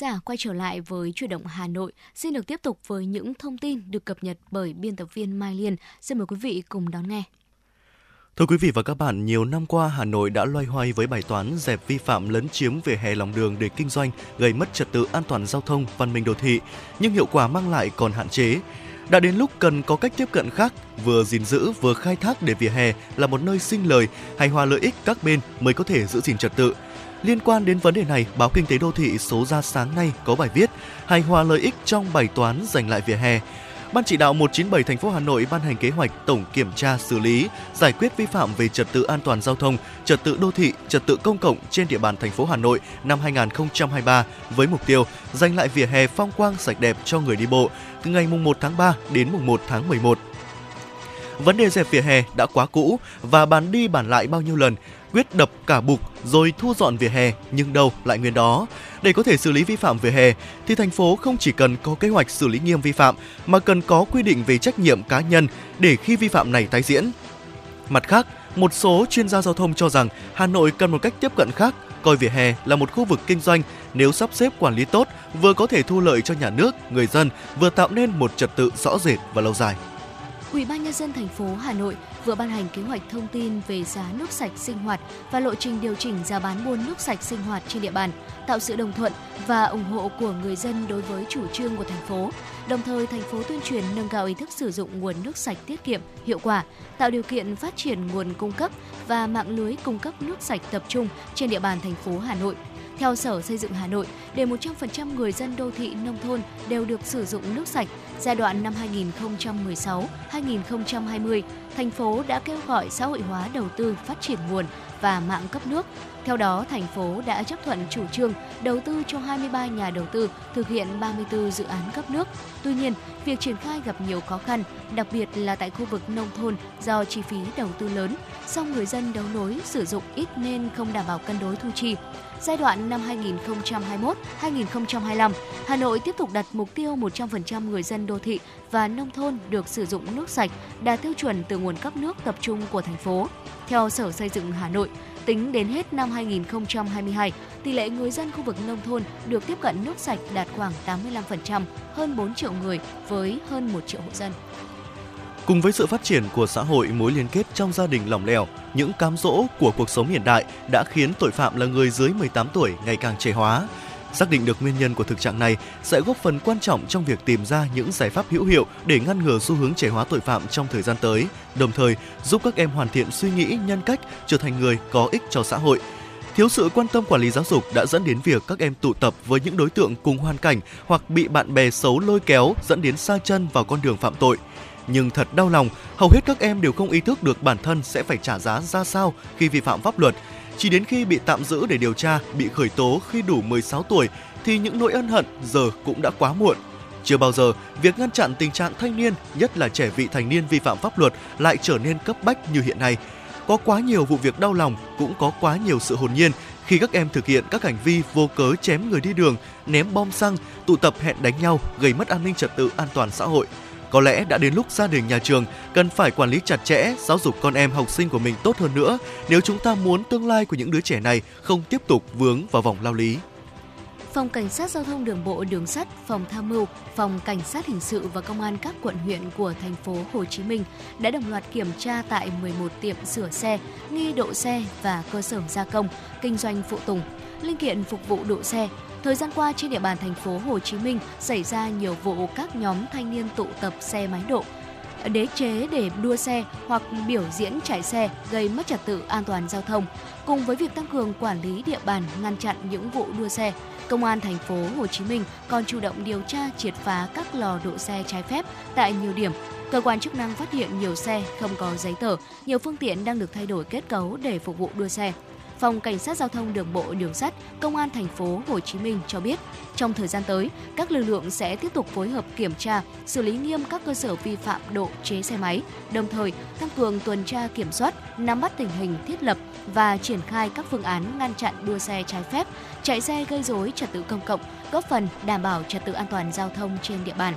[SPEAKER 2] giả quay trở lại với chuyển động Hà Nội. Xin được tiếp tục với những thông tin được cập nhật bởi biên tập viên Mai Liên. Xin mời quý vị cùng đón nghe.
[SPEAKER 3] Thưa quý vị và các bạn, nhiều năm qua Hà Nội đã loay hoay với bài toán dẹp vi phạm lấn chiếm về hè lòng đường để kinh doanh, gây mất trật tự an toàn giao thông, văn minh đô thị, nhưng hiệu quả mang lại còn hạn chế. Đã đến lúc cần có cách tiếp cận khác, vừa gìn giữ vừa khai thác để vỉa hè là một nơi sinh lời, hài hòa lợi ích các bên mới có thể giữ gìn trật tự. Liên quan đến vấn đề này, báo Kinh tế Đô thị số ra sáng nay có bài viết hài hòa lợi ích trong bài toán giành lại vỉa hè. Ban chỉ đạo 197 thành phố Hà Nội ban hành kế hoạch tổng kiểm tra xử lý, giải quyết vi phạm về trật tự an toàn giao thông, trật tự đô thị, trật tự công cộng trên địa bàn thành phố Hà Nội năm 2023 với mục tiêu giành lại vỉa hè phong quang sạch đẹp cho người đi bộ từ ngày 1 tháng 3 đến mùng 1 tháng 11. Vấn đề dẹp vỉa hè đã quá cũ và bàn đi bàn lại bao nhiêu lần, quyết đập cả bục rồi thu dọn vỉa hè nhưng đâu lại nguyên đó. Để có thể xử lý vi phạm vỉa hè thì thành phố không chỉ cần có kế hoạch xử lý nghiêm vi phạm mà cần có quy định về trách nhiệm cá nhân để khi vi phạm này tái diễn. Mặt khác, một số chuyên gia giao thông cho rằng Hà Nội cần một cách tiếp cận khác, coi vỉa hè là một khu vực kinh doanh nếu sắp xếp quản lý tốt vừa có thể thu lợi cho nhà nước, người dân, vừa tạo nên một trật tự rõ rệt và lâu dài.
[SPEAKER 2] Ủy ban nhân dân thành phố Hà Nội vừa ban hành kế hoạch thông tin về giá nước sạch sinh hoạt và lộ trình điều chỉnh giá bán buôn nước sạch sinh hoạt trên địa bàn, tạo sự đồng thuận và ủng hộ của người dân đối với chủ trương của thành phố. Đồng thời, thành phố tuyên truyền nâng cao ý thức sử dụng nguồn nước sạch tiết kiệm, hiệu quả, tạo điều kiện phát triển nguồn cung cấp và mạng lưới cung cấp nước sạch tập trung trên địa bàn thành phố Hà Nội – theo Sở Xây dựng Hà Nội, để 100% người dân đô thị nông thôn đều được sử dụng nước sạch, giai đoạn năm 2016-2020, thành phố đã kêu gọi xã hội hóa đầu tư phát triển nguồn và mạng cấp nước. Theo đó, thành phố đã chấp thuận chủ trương đầu tư cho 23 nhà đầu tư thực hiện 34 dự án cấp nước. Tuy nhiên, việc triển khai gặp nhiều khó khăn, đặc biệt là tại khu vực nông thôn do chi phí đầu tư lớn, song người dân đấu nối sử dụng ít nên không đảm bảo cân đối thu chi giai đoạn năm 2021-2025, Hà Nội tiếp tục đặt mục tiêu 100% người dân đô thị và nông thôn được sử dụng nước sạch đạt tiêu chuẩn từ nguồn cấp nước tập trung của thành phố. Theo Sở Xây dựng Hà Nội, tính đến hết năm 2022, tỷ lệ người dân khu vực nông thôn được tiếp cận nước sạch đạt khoảng 85%, hơn 4 triệu người với hơn 1 triệu hộ dân.
[SPEAKER 3] Cùng với sự phát triển của xã hội, mối liên kết trong gia đình lỏng lẻo, những cám dỗ của cuộc sống hiện đại đã khiến tội phạm là người dưới 18 tuổi ngày càng trẻ hóa. Xác định được nguyên nhân của thực trạng này sẽ góp phần quan trọng trong việc tìm ra những giải pháp hữu hiệu để ngăn ngừa xu hướng trẻ hóa tội phạm trong thời gian tới, đồng thời giúp các em hoàn thiện suy nghĩ, nhân cách, trở thành người có ích cho xã hội. Thiếu sự quan tâm quản lý giáo dục đã dẫn đến việc các em tụ tập với những đối tượng cùng hoàn cảnh hoặc bị bạn bè xấu lôi kéo dẫn đến xa chân vào con đường phạm tội – nhưng thật đau lòng, hầu hết các em đều không ý thức được bản thân sẽ phải trả giá ra sao khi vi phạm pháp luật. Chỉ đến khi bị tạm giữ để điều tra, bị khởi tố khi đủ 16 tuổi thì những nỗi ân hận giờ cũng đã quá muộn. Chưa bao giờ, việc ngăn chặn tình trạng thanh niên, nhất là trẻ vị thành niên vi phạm pháp luật lại trở nên cấp bách như hiện nay. Có quá nhiều vụ việc đau lòng, cũng có quá nhiều sự hồn nhiên khi các em thực hiện các hành vi vô cớ chém người đi đường, ném bom xăng, tụ tập hẹn đánh nhau, gây mất an ninh trật tự an toàn xã hội. Có lẽ đã đến lúc gia đình nhà trường cần phải quản lý chặt chẽ, giáo dục con em học sinh của mình tốt hơn nữa nếu chúng ta muốn tương lai của những đứa trẻ này không tiếp tục vướng vào vòng lao lý.
[SPEAKER 2] Phòng Cảnh sát Giao thông Đường bộ Đường sắt, Phòng Tham mưu, Phòng Cảnh sát Hình sự và Công an các quận huyện của thành phố Hồ Chí Minh đã đồng loạt kiểm tra tại 11 tiệm sửa xe, nghi độ xe và cơ sở gia công, kinh doanh phụ tùng, linh kiện phục vụ độ xe, Thời gian qua trên địa bàn thành phố Hồ Chí Minh xảy ra nhiều vụ các nhóm thanh niên tụ tập xe máy độ, đế chế để đua xe hoặc biểu diễn chạy xe gây mất trật tự an toàn giao thông. Cùng với việc tăng cường quản lý địa bàn, ngăn chặn những vụ đua xe, Công an thành phố Hồ Chí Minh còn chủ động điều tra triệt phá các lò độ xe trái phép tại nhiều điểm. Cơ quan chức năng phát hiện nhiều xe không có giấy tờ, nhiều phương tiện đang được thay đổi kết cấu để phục vụ đua xe. Phòng Cảnh sát Giao thông Đường bộ Đường sắt, Công an thành phố Hồ Chí Minh cho biết, trong thời gian tới, các lực lượng sẽ tiếp tục phối hợp kiểm tra, xử lý nghiêm các cơ sở vi phạm độ chế xe máy, đồng thời tăng cường tuần tra kiểm soát, nắm bắt tình hình thiết lập và triển khai các phương án ngăn chặn đua xe trái phép, chạy xe gây rối trật tự công cộng, góp phần đảm bảo trật tự an toàn giao thông trên địa bàn.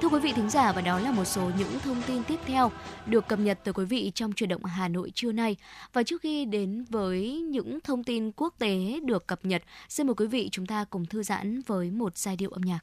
[SPEAKER 8] Thưa quý vị thính giả và đó là một số những thông tin tiếp theo được cập nhật tới quý vị trong chuyển động Hà Nội trưa nay. Và trước khi đến với những thông tin quốc tế được cập nhật, xin mời quý vị chúng ta cùng thư giãn với một giai điệu âm nhạc.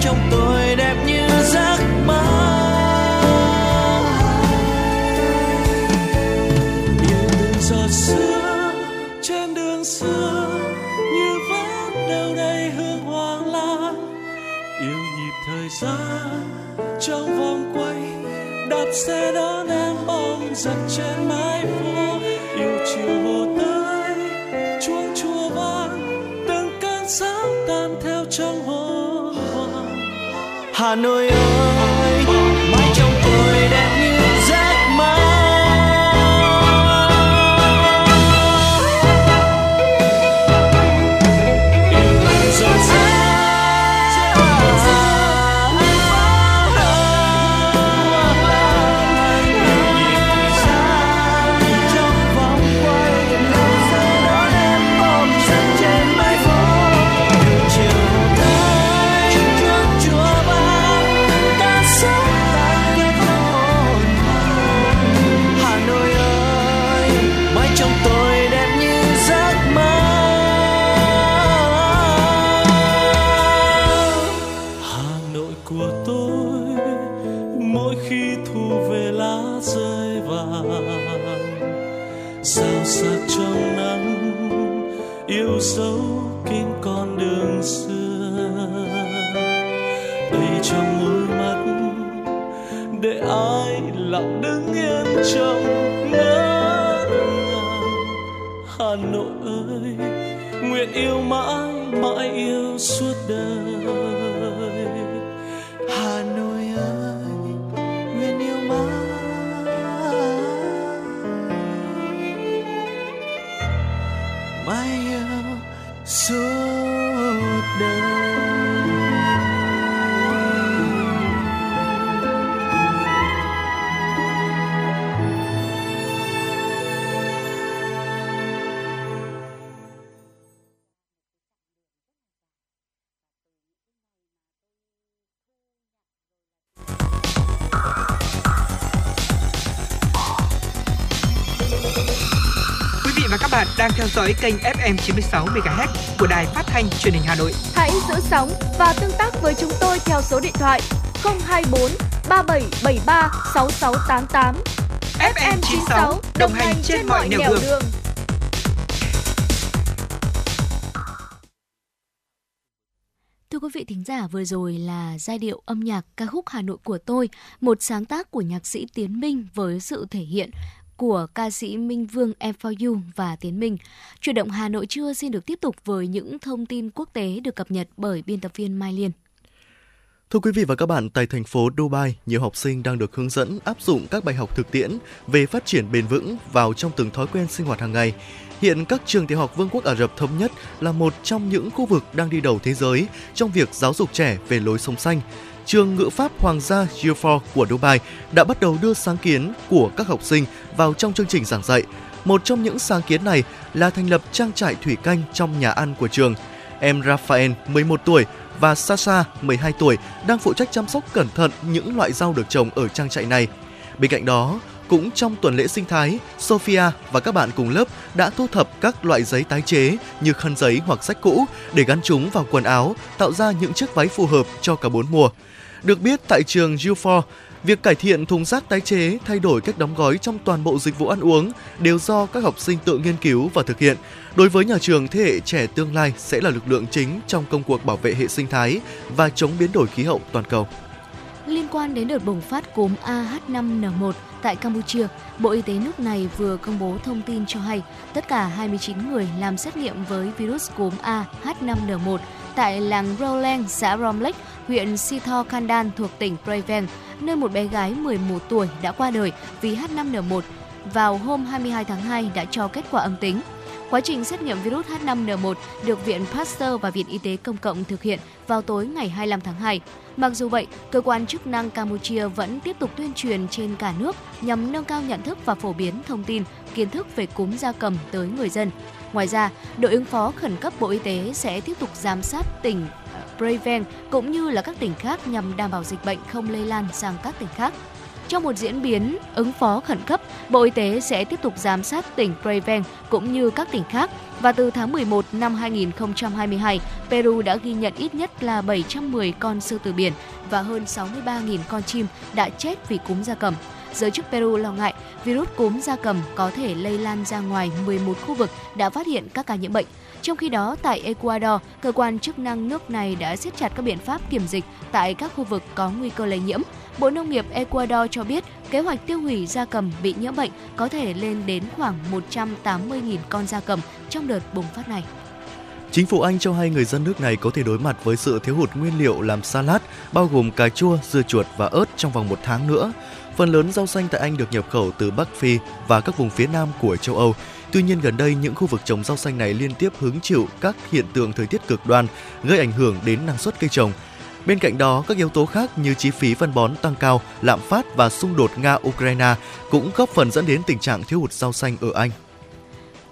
[SPEAKER 9] trong
[SPEAKER 10] tôi đẹp như giấc mơ.
[SPEAKER 9] Yêu
[SPEAKER 10] từng giọt sữa trên đường xưa như vẫn đâu đây hương hoàng la yêu nhịp thời gian trong vòng quay, đạp xe đó em
[SPEAKER 9] ôm giật trên má. জানো yêu
[SPEAKER 10] mãi
[SPEAKER 8] mãi yêu suốt đời.
[SPEAKER 1] Dõi kênh FM 96 MHz của đài phát thanh truyền hình Hà Nội.
[SPEAKER 6] Hãy giữ sóng và tương tác với chúng tôi theo số điện thoại 024 3773 6688.
[SPEAKER 1] FM 96 đồng hành trên mọi nẻo đường.
[SPEAKER 6] đường.
[SPEAKER 2] Thưa quý vị thính giả, vừa rồi là giai điệu âm nhạc ca khúc Hà Nội của tôi, một sáng tác của nhạc sĩ Tiến Minh với sự thể hiện của ca sĩ Minh Vương Em For You và Tiến Minh. Chuyển động Hà Nội trưa xin được tiếp tục với những thông tin quốc tế được cập nhật bởi biên tập viên Mai Liên.
[SPEAKER 3] Thưa quý vị và các bạn, tại thành phố Dubai, nhiều học sinh đang được hướng dẫn áp dụng các bài học thực tiễn về phát triển bền vững vào trong từng thói quen sinh hoạt hàng ngày. Hiện các trường tiểu học Vương quốc Ả Rập Thống Nhất là một trong những khu vực đang đi đầu thế giới trong việc giáo dục trẻ về lối sống xanh. Trường ngữ pháp Hoàng gia Giufor của Dubai đã bắt đầu đưa sáng kiến của các học sinh vào trong chương trình giảng dạy. Một trong những sáng kiến này là thành lập trang trại thủy canh trong nhà ăn của trường. Em Rafael, 11 tuổi, và Sasha, 12 tuổi, đang phụ trách chăm sóc cẩn thận những loại rau được trồng ở trang trại này. Bên cạnh đó, cũng trong tuần lễ sinh thái, Sophia và các bạn cùng lớp đã thu thập các loại giấy tái chế như khăn giấy hoặc sách cũ để gắn chúng vào quần áo, tạo ra những chiếc váy phù hợp cho cả bốn mùa. Được biết tại trường Guilford, việc cải thiện thùng rác tái chế, thay đổi cách đóng gói trong toàn bộ dịch vụ ăn uống đều do các học sinh tự nghiên cứu và thực hiện. Đối với nhà trường, thế hệ trẻ tương lai sẽ là lực lượng chính trong công cuộc bảo vệ hệ sinh thái và chống biến đổi khí hậu toàn cầu.
[SPEAKER 2] Liên quan đến đợt bùng phát cúm AH5N1 tại Campuchia, Bộ Y tế nước này vừa công bố thông tin cho hay tất cả 29 người làm xét nghiệm với virus cúm AH5N1 tại làng Rowland, xã Romlek, huyện Sitho Kandan thuộc tỉnh Preven, nơi một bé gái 11 tuổi đã qua đời vì H5N1 vào hôm 22 tháng 2 đã cho kết quả âm tính. Quá trình xét nghiệm virus H5N1 được Viện Pasteur và Viện Y tế Công cộng thực hiện vào tối ngày 25 tháng 2. Mặc dù vậy, cơ quan chức năng Campuchia vẫn tiếp tục tuyên truyền trên cả nước nhằm nâng cao nhận thức và phổ biến thông tin, kiến thức về cúm gia cầm tới người dân. Ngoài ra, đội ứng phó khẩn cấp Bộ Y tế sẽ tiếp tục giám sát tỉnh ờ, Preven cũng như là các tỉnh khác nhằm đảm bảo dịch bệnh không lây lan sang các tỉnh khác. Trong một diễn biến ứng phó khẩn cấp, Bộ Y tế sẽ tiếp tục giám sát tỉnh Preven cũng như các tỉnh khác và từ tháng 11 năm 2022, Peru đã ghi nhận ít nhất là 710 con sư tử biển và hơn 63.000 con chim đã chết vì cúm gia cầm. Giới chức Peru lo ngại virus cúm gia cầm có thể lây lan ra ngoài 11 khu vực đã phát hiện các ca nhiễm bệnh. Trong khi đó, tại Ecuador, cơ quan chức năng nước này đã siết chặt các biện pháp kiểm dịch tại các khu vực có nguy cơ lây nhiễm. Bộ Nông nghiệp Ecuador cho biết kế hoạch tiêu hủy gia cầm bị nhiễm bệnh có thể lên đến khoảng 180.000 con gia cầm trong đợt bùng phát này.
[SPEAKER 3] Chính phủ Anh cho hay người dân nước này có thể đối mặt với sự thiếu hụt nguyên liệu làm salad, bao gồm cà chua, dưa chuột và ớt trong vòng một tháng nữa. Phần lớn rau xanh tại Anh được nhập khẩu từ Bắc Phi và các vùng phía nam của châu Âu. Tuy nhiên gần đây những khu vực trồng rau xanh này liên tiếp hứng chịu các hiện tượng thời tiết cực đoan gây ảnh hưởng đến năng suất cây trồng. Bên cạnh đó, các yếu tố khác như chi phí phân bón tăng cao, lạm phát và xung đột Nga-Ukraine cũng góp phần dẫn đến tình trạng thiếu hụt rau xanh ở Anh.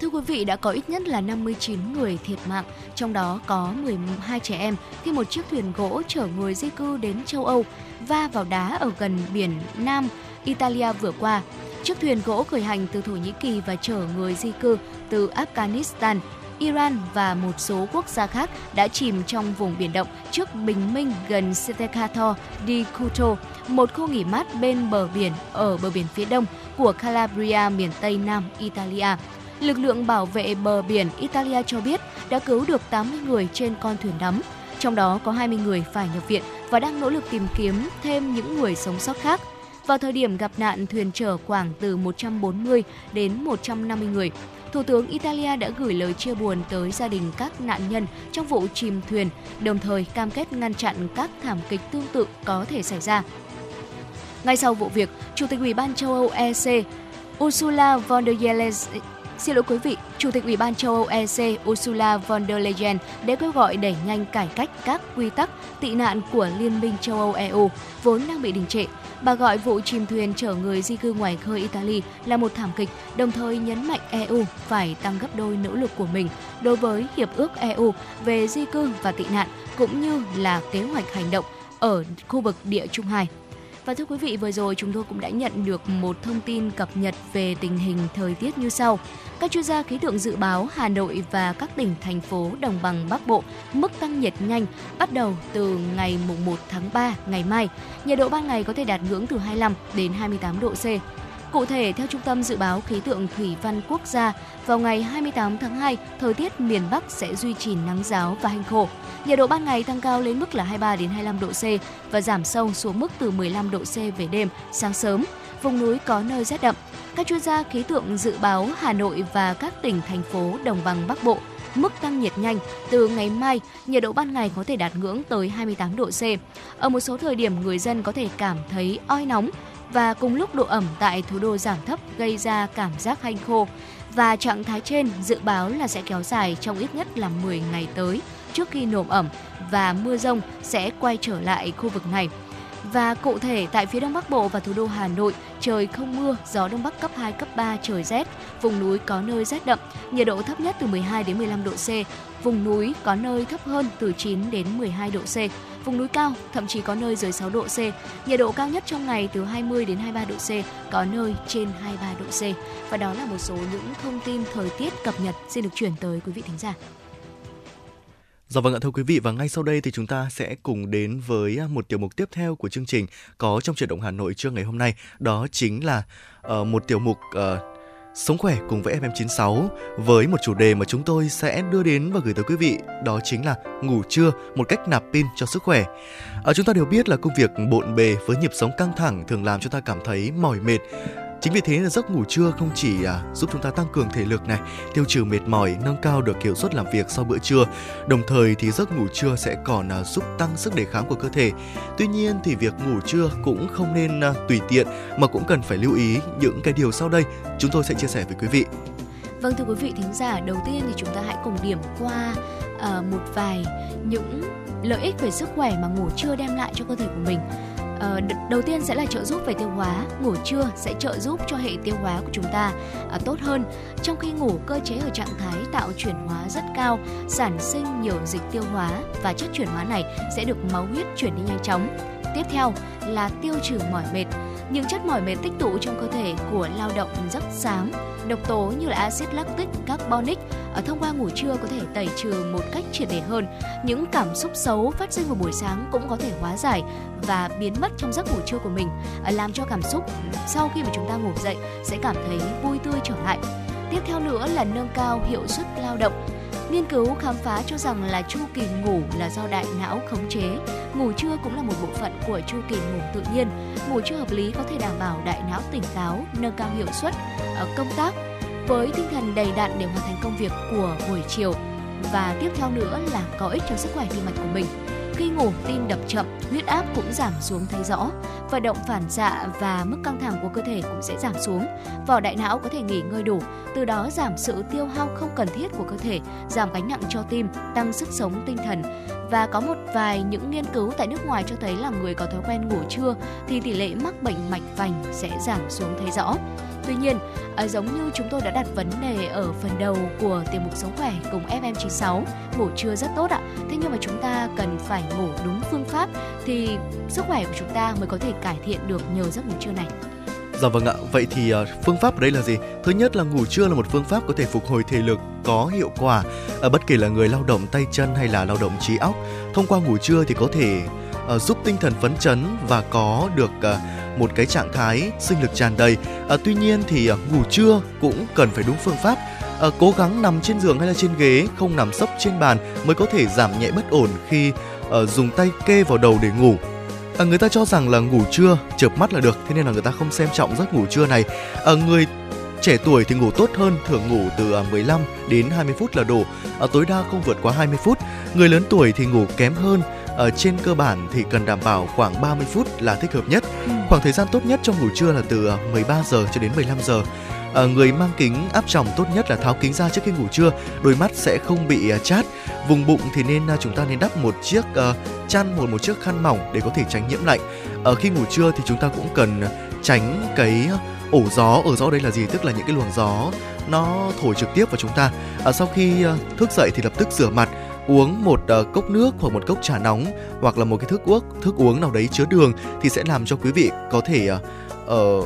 [SPEAKER 2] Thưa quý vị, đã có ít nhất là 59 người thiệt mạng, trong đó có 12 trẻ em khi một chiếc thuyền gỗ chở người di cư đến châu Âu va vào đá ở gần biển Nam Italia vừa qua. Chiếc thuyền gỗ khởi hành từ Thổ Nhĩ Kỳ và chở người di cư từ Afghanistan, Iran và một số quốc gia khác đã chìm trong vùng biển động trước bình minh gần Steccato di Kuto, một khu nghỉ mát bên bờ biển ở bờ biển phía đông của Calabria, miền tây nam Italia. Lực lượng bảo vệ bờ biển Italia cho biết đã cứu được 80 người trên con thuyền đắm, trong đó có 20 người phải nhập viện và đang nỗ lực tìm kiếm thêm những người sống sót khác. Vào thời điểm gặp nạn, thuyền chở khoảng từ 140 đến 150 người. Thủ tướng Italia đã gửi lời chia buồn tới gia đình các nạn nhân trong vụ chìm thuyền, đồng thời cam kết ngăn chặn các thảm kịch tương tự có thể xảy ra. Ngay sau vụ việc, Chủ tịch Ủy ban châu Âu EC Ursula von der Leyen Xin lỗi quý vị, Chủ tịch Ủy ban châu Âu EC Ursula von der Leyen đã kêu gọi đẩy nhanh cải cách các quy tắc tị nạn của Liên minh châu Âu EU vốn đang bị đình trệ. Bà gọi vụ chìm thuyền chở người di cư ngoài khơi Italy là một thảm kịch, đồng thời nhấn mạnh EU phải tăng gấp đôi nỗ lực của mình đối với Hiệp ước EU về di cư và tị nạn cũng như là kế hoạch hành động ở khu vực địa Trung Hải. Và thưa quý vị, vừa rồi chúng tôi cũng đã nhận được một thông tin cập nhật về tình hình thời tiết như sau. Các chuyên gia khí tượng dự báo Hà Nội và các tỉnh thành phố đồng bằng Bắc Bộ mức tăng nhiệt nhanh bắt đầu từ ngày 1 tháng 3 ngày mai. Nhiệt độ ban ngày có thể đạt ngưỡng từ 25 đến 28 độ C. Cụ thể, theo Trung tâm Dự báo Khí tượng Thủy văn Quốc gia, vào ngày 28 tháng 2, thời tiết miền Bắc sẽ duy trì nắng giáo và hành khô. Nhiệt độ ban ngày tăng cao lên mức là 23 đến 25 độ C và giảm sâu xuống mức từ 15 độ C về đêm, sáng sớm. Vùng núi có nơi rét đậm. Các chuyên gia khí tượng dự báo Hà Nội và các tỉnh thành phố đồng bằng Bắc Bộ mức tăng nhiệt nhanh. Từ ngày mai, nhiệt độ ban ngày có thể đạt ngưỡng tới 28 độ C. Ở một số thời điểm, người dân có thể cảm thấy oi nóng và cùng lúc độ ẩm tại thủ đô giảm thấp gây ra cảm giác hanh khô. Và trạng thái trên dự báo là sẽ kéo dài trong ít nhất là 10 ngày tới trước khi nồm ẩm và mưa rông sẽ quay trở lại khu vực này. Và cụ thể tại phía Đông Bắc Bộ và thủ đô Hà Nội, trời không mưa, gió Đông Bắc cấp 2, cấp 3, trời rét. Vùng núi có nơi rét đậm, nhiệt độ thấp nhất từ 12 đến 15 độ C. Vùng núi có nơi thấp hơn từ 9 đến 12 độ C. Vùng núi cao thậm chí có nơi dưới 6 độ C. Nhiệt độ cao nhất trong ngày từ 20 đến 23 độ C, có nơi trên 23 độ C. Và đó là một số những thông tin thời tiết cập nhật xin được chuyển tới quý vị thính giả.
[SPEAKER 3] Dạ vâng ạ thưa quý vị và ngay sau đây thì chúng ta sẽ cùng đến với à, một tiểu mục tiếp theo của chương trình có trong chuyển động Hà Nội trưa ngày hôm nay. Đó chính là uh, một tiểu mục uh, Sống khỏe cùng với FM96 với một chủ đề mà chúng tôi sẽ đưa đến và gửi tới quý vị. Đó chính là ngủ trưa một cách nạp pin cho sức khỏe. À, chúng ta đều biết là công việc bộn bề với nhịp sống căng thẳng thường làm chúng ta cảm thấy mỏi mệt. Chính vì thế là giấc ngủ trưa không chỉ à, giúp chúng ta tăng cường thể lực này, tiêu trừ mệt mỏi, nâng cao được hiệu suất làm việc sau bữa trưa. Đồng thời thì giấc ngủ trưa sẽ còn à, giúp tăng sức đề kháng của cơ thể. Tuy nhiên thì việc ngủ trưa cũng không nên à, tùy tiện mà cũng cần phải lưu ý những cái điều sau đây chúng tôi sẽ chia sẻ với quý vị.
[SPEAKER 2] Vâng thưa quý vị thính giả, đầu tiên thì chúng ta hãy cùng điểm qua uh, một vài những lợi ích về sức khỏe mà ngủ trưa đem lại cho cơ thể của mình. Ờ, đầu tiên sẽ là trợ giúp về tiêu hóa. Ngủ trưa sẽ trợ giúp cho hệ tiêu hóa của chúng ta à, tốt hơn. Trong khi ngủ, cơ chế ở trạng thái tạo chuyển hóa rất cao, sản sinh nhiều dịch tiêu hóa và chất chuyển hóa này sẽ được máu huyết chuyển đi nhanh chóng tiếp theo là tiêu trừ mỏi mệt những chất mỏi mệt tích tụ trong cơ thể của lao động rất sáng độc tố như là axit lactic, carbonic ở thông qua ngủ trưa có thể tẩy trừ một cách triệt để hơn. Những cảm xúc xấu phát sinh vào buổi sáng cũng có thể hóa giải và biến mất trong giấc ngủ trưa của mình, ờ, làm cho cảm xúc sau khi mà chúng ta ngủ dậy sẽ cảm thấy vui tươi trở lại. Tiếp theo nữa là nâng cao hiệu suất lao động Nghiên cứu khám phá cho rằng là chu kỳ ngủ là do đại não khống chế. Ngủ trưa cũng là một bộ phận của chu kỳ ngủ tự nhiên. Ngủ trưa hợp lý có thể đảm bảo đại não tỉnh táo, nâng cao hiệu suất ở công tác với tinh thần đầy đặn để hoàn thành công việc của buổi chiều. Và tiếp theo nữa là có ích cho sức khỏe tim mạch của mình. Khi ngủ, tim đập chậm, huyết áp cũng giảm xuống thấy rõ. Vận động phản xạ và mức căng thẳng của cơ thể cũng sẽ giảm xuống. Vỏ đại não có thể nghỉ ngơi đủ, từ đó giảm sự tiêu hao không cần thiết của cơ thể, giảm gánh nặng cho tim, tăng sức sống tinh thần. Và có một vài những nghiên cứu tại nước ngoài cho thấy là người có thói quen ngủ trưa thì tỷ lệ mắc bệnh mạch vành sẽ giảm xuống thấy rõ. Tuy nhiên, ờ, giống như chúng tôi đã đặt vấn đề ở phần đầu của tiểu mục Sống khỏe cùng FM96, ngủ trưa rất tốt ạ. Thế nhưng mà chúng ta cần phải ngủ đúng phương pháp thì sức khỏe của chúng ta mới có thể cải thiện được nhờ giấc ngủ trưa này.
[SPEAKER 3] Dạ vâng ạ, vậy thì ờ, phương pháp ở đây là gì? Thứ nhất là ngủ trưa là một phương pháp có thể phục hồi thể lực có hiệu quả ở bất kể là người lao động tay chân hay là lao động trí óc. Thông qua ngủ trưa thì có thể giúp tinh thần phấn chấn và có được một cái trạng thái sinh lực tràn đầy. À, tuy nhiên thì à, ngủ trưa cũng cần phải đúng phương pháp À, cố gắng nằm trên giường hay là trên ghế, không nằm sấp trên bàn mới có thể giảm nhẹ bất ổn khi à, dùng tay kê vào đầu để ngủ. À, người ta cho rằng là ngủ trưa chợp mắt là được, thế nên là người ta không xem trọng giấc ngủ trưa này. À, người trẻ tuổi thì ngủ tốt hơn, thường ngủ từ à, 15 đến 20 phút là đủ, à, tối đa không vượt quá 20 phút. Người lớn tuổi thì ngủ kém hơn, ở trên cơ bản thì cần đảm bảo khoảng 30 phút là thích hợp nhất. Ừ. Khoảng thời gian tốt nhất trong ngủ trưa là từ 13 giờ cho đến 15 giờ. À, người mang kính áp tròng tốt nhất là tháo kính ra trước khi ngủ trưa, đôi mắt sẽ không bị uh, chát. Vùng bụng thì nên uh, chúng ta nên đắp một chiếc uh, chăn hoặc một chiếc khăn mỏng để có thể tránh nhiễm lạnh. Ở khi ngủ trưa thì chúng ta cũng cần tránh cái ổ gió ở gió đây là gì tức là những cái luồng gió nó thổi trực tiếp vào chúng ta à, sau khi uh, thức dậy thì lập tức rửa mặt uống một uh, cốc nước hoặc một cốc trà nóng hoặc là một cái thức uống thức uống nào đấy chứa đường thì sẽ làm cho quý vị có thể uh, uh,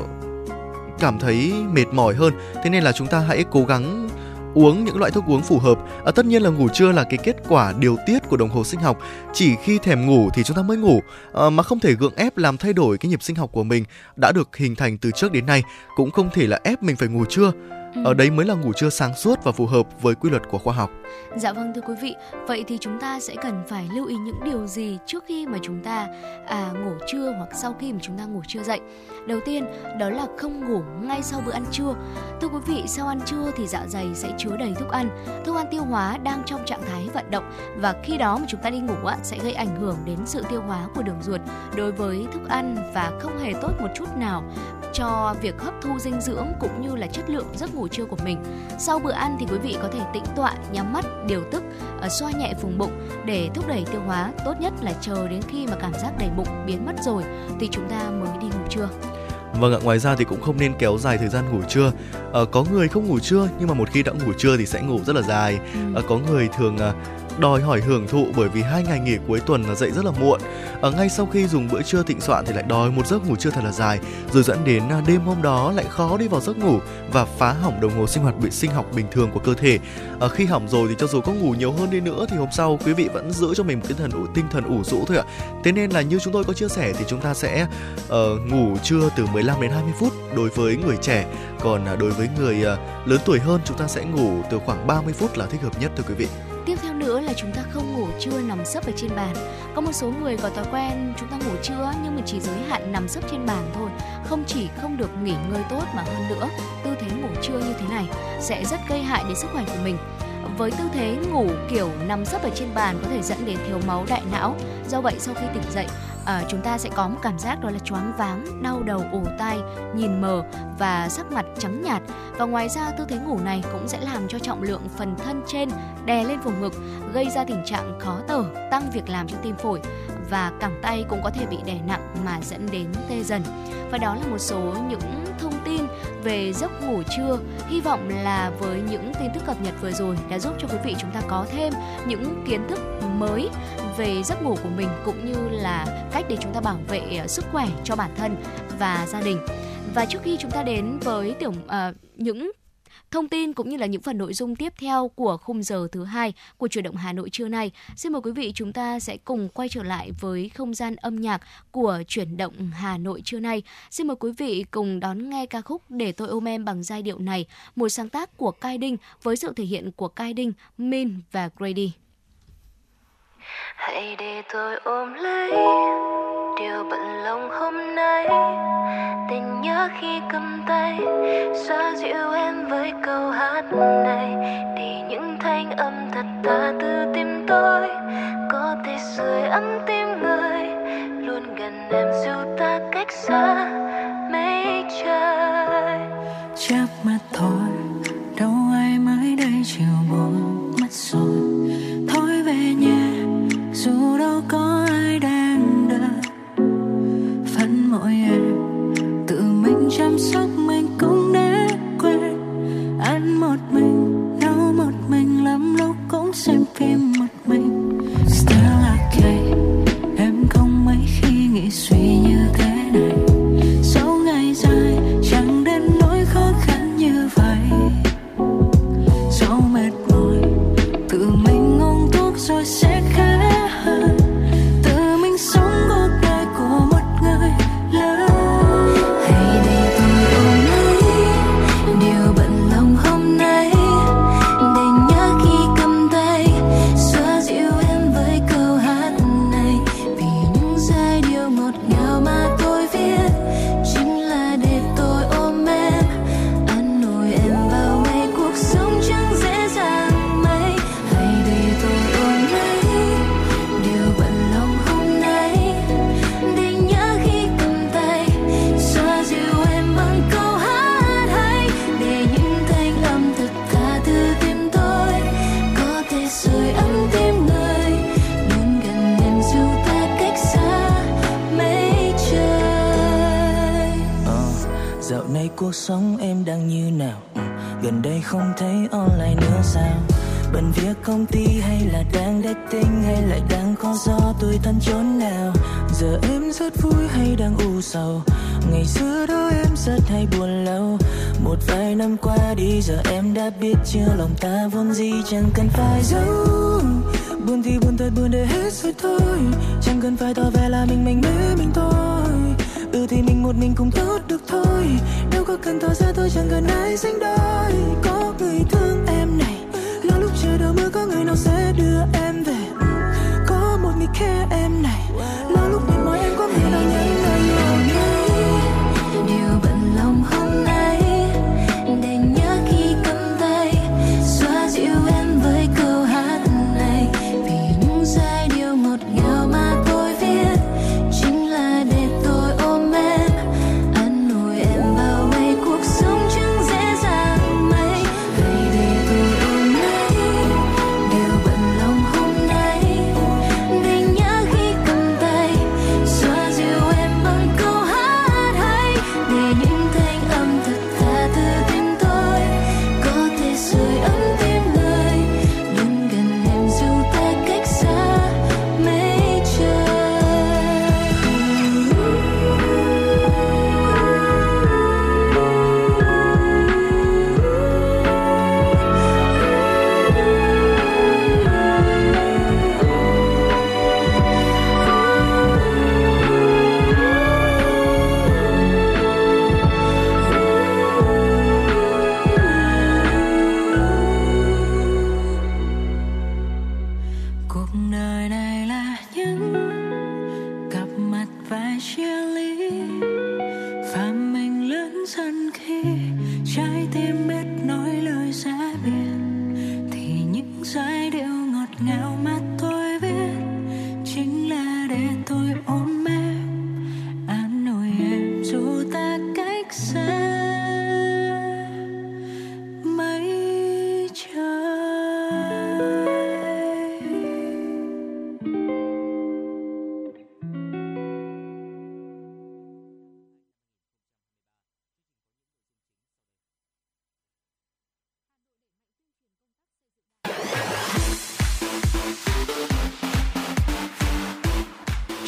[SPEAKER 3] cảm thấy mệt mỏi hơn thế nên là chúng ta hãy cố gắng uống những loại thức uống phù hợp. À, tất nhiên là ngủ trưa là cái kết quả điều tiết của đồng hồ sinh học. Chỉ khi thèm ngủ thì chúng ta mới ngủ, à, mà không thể gượng ép làm thay đổi cái nhịp sinh học của mình đã được hình thành từ trước đến nay. Cũng không thể là ép mình phải ngủ trưa. Ừ. Ở đấy mới là ngủ trưa sáng suốt và phù hợp với quy luật của khoa học.
[SPEAKER 2] Dạ vâng thưa quý vị, vậy thì chúng ta sẽ cần phải lưu ý những điều gì trước khi mà chúng ta à, ngủ trưa hoặc sau khi mà chúng ta ngủ trưa dậy. Đầu tiên đó là không ngủ ngay sau bữa ăn trưa. Thưa quý vị, sau ăn trưa thì dạ dày sẽ chứa đầy thức ăn, thức ăn tiêu hóa đang trong trạng thái vận động và khi đó mà chúng ta đi ngủ á, sẽ gây ảnh hưởng đến sự tiêu hóa của đường ruột đối với thức ăn và không hề tốt một chút nào cho việc hấp thu dinh dưỡng cũng như là chất lượng giấc ngủ trưa của mình. Sau bữa ăn thì quý vị có thể tĩnh tọa, nhắm mắt, điều tức, ờ, xoa nhẹ vùng bụng để thúc đẩy tiêu hóa. Tốt nhất là chờ đến khi mà cảm giác đầy bụng biến mất rồi thì chúng ta mới đi ngủ trưa.
[SPEAKER 3] Vâng ạ, ngoài ra thì cũng không nên kéo dài thời gian ngủ trưa. À, có người không ngủ trưa nhưng mà một khi đã ngủ trưa thì sẽ ngủ rất là dài. À, có người thường à, đòi hỏi hưởng thụ bởi vì hai ngày nghỉ cuối tuần là dậy rất là muộn. Ở ngay sau khi dùng bữa trưa thịnh soạn thì lại đòi một giấc ngủ trưa thật là dài, rồi dẫn đến à, đêm hôm đó lại khó đi vào giấc ngủ và phá hỏng đồng hồ sinh hoạt bị sinh học bình thường của cơ thể. Ở khi hỏng rồi thì cho dù có ngủ nhiều hơn đi nữa thì hôm sau quý vị vẫn giữ cho mình một cái thần tinh thần ủ rũ thôi ạ. Thế nên là như chúng tôi có chia sẻ thì chúng ta sẽ uh, ngủ trưa từ 15 đến 20 phút đối với người trẻ, còn uh, đối với người uh, lớn tuổi hơn chúng ta sẽ ngủ từ khoảng 30 phút là thích hợp nhất thưa quý vị.
[SPEAKER 2] Tiếp theo nữa là chúng ta không ngủ trưa nằm sấp ở trên bàn. Có một số người có thói quen chúng ta ngủ trưa nhưng mà chỉ giới hạn nằm sấp trên bàn thôi. Không chỉ không được nghỉ ngơi tốt mà hơn nữa, tư thế ngủ trưa như thế này sẽ rất gây hại đến sức khỏe của mình với tư thế ngủ kiểu nằm sấp ở trên bàn có thể dẫn đến thiếu máu đại não. Do vậy sau khi tỉnh dậy, à, chúng ta sẽ có một cảm giác đó là choáng váng, đau đầu, ủ tai, nhìn mờ và sắc mặt trắng nhạt. Và ngoài ra tư thế ngủ này cũng sẽ làm cho trọng lượng phần thân trên đè lên vùng ngực, gây ra tình trạng khó thở, tăng việc làm cho tim phổi và cẳng tay cũng có thể bị đè nặng mà dẫn đến tê dần. Và đó là một số những thông tin về giấc ngủ trưa. Hy vọng là với những tin tức cập nhật vừa rồi đã giúp cho quý vị chúng ta có thêm những kiến thức mới về giấc ngủ của mình cũng như là cách để chúng ta bảo vệ ờ, sức khỏe cho bản thân và gia đình. Và trước khi chúng ta đến với tiểu uh, những thông tin cũng như là những phần nội dung tiếp theo của khung giờ thứ hai của chuyển động Hà Nội trưa nay. Xin mời quý vị chúng ta sẽ cùng quay trở lại với không gian âm nhạc của chuyển động Hà Nội trưa nay. Xin mời quý vị cùng đón nghe ca khúc Để tôi ôm em bằng giai điệu này, một sáng tác của Cai Đinh với sự thể hiện của Cai Đinh, Min và Grady.
[SPEAKER 11] Hãy để tôi ôm lấy điều bận lòng hôm nay. Tình nhớ khi cầm tay, xoa dịu em với câu hát này. Để những thanh âm thật tha từ tim tôi, có thể sưởi ấm tim người. Luôn gần em dù ta cách xa mấy trời.
[SPEAKER 5] Chắc mắt thôi, đâu ai mới đây chiều buồn mất rồi. Mình chăm
[SPEAKER 12] cuộc sống em đang như nào? Ừ, gần đây không thấy online nữa sao? Bận việc công ty hay là đang dating hay lại đang có gió tôi thân chốn nào? Giờ em rất vui hay đang u sầu? Ngày xưa đó em rất hay buồn lâu. Một vài năm qua đi, giờ em đã biết chưa? Lòng ta vốn gì chẳng cần phải giấu. Buồn thì buồn thật buồn để hết rồi thôi. Chẳng cần phải tỏ vẻ là mình mình mê mình thôi. Ừ thì mình một mình cũng tốt được thôi đâu có cần tỏ ra tôi chẳng cần ai sánh đôi. Có người thương em này. Lo lúc trời đổ mưa có người nào sẽ đưa em về. Có một người care em này.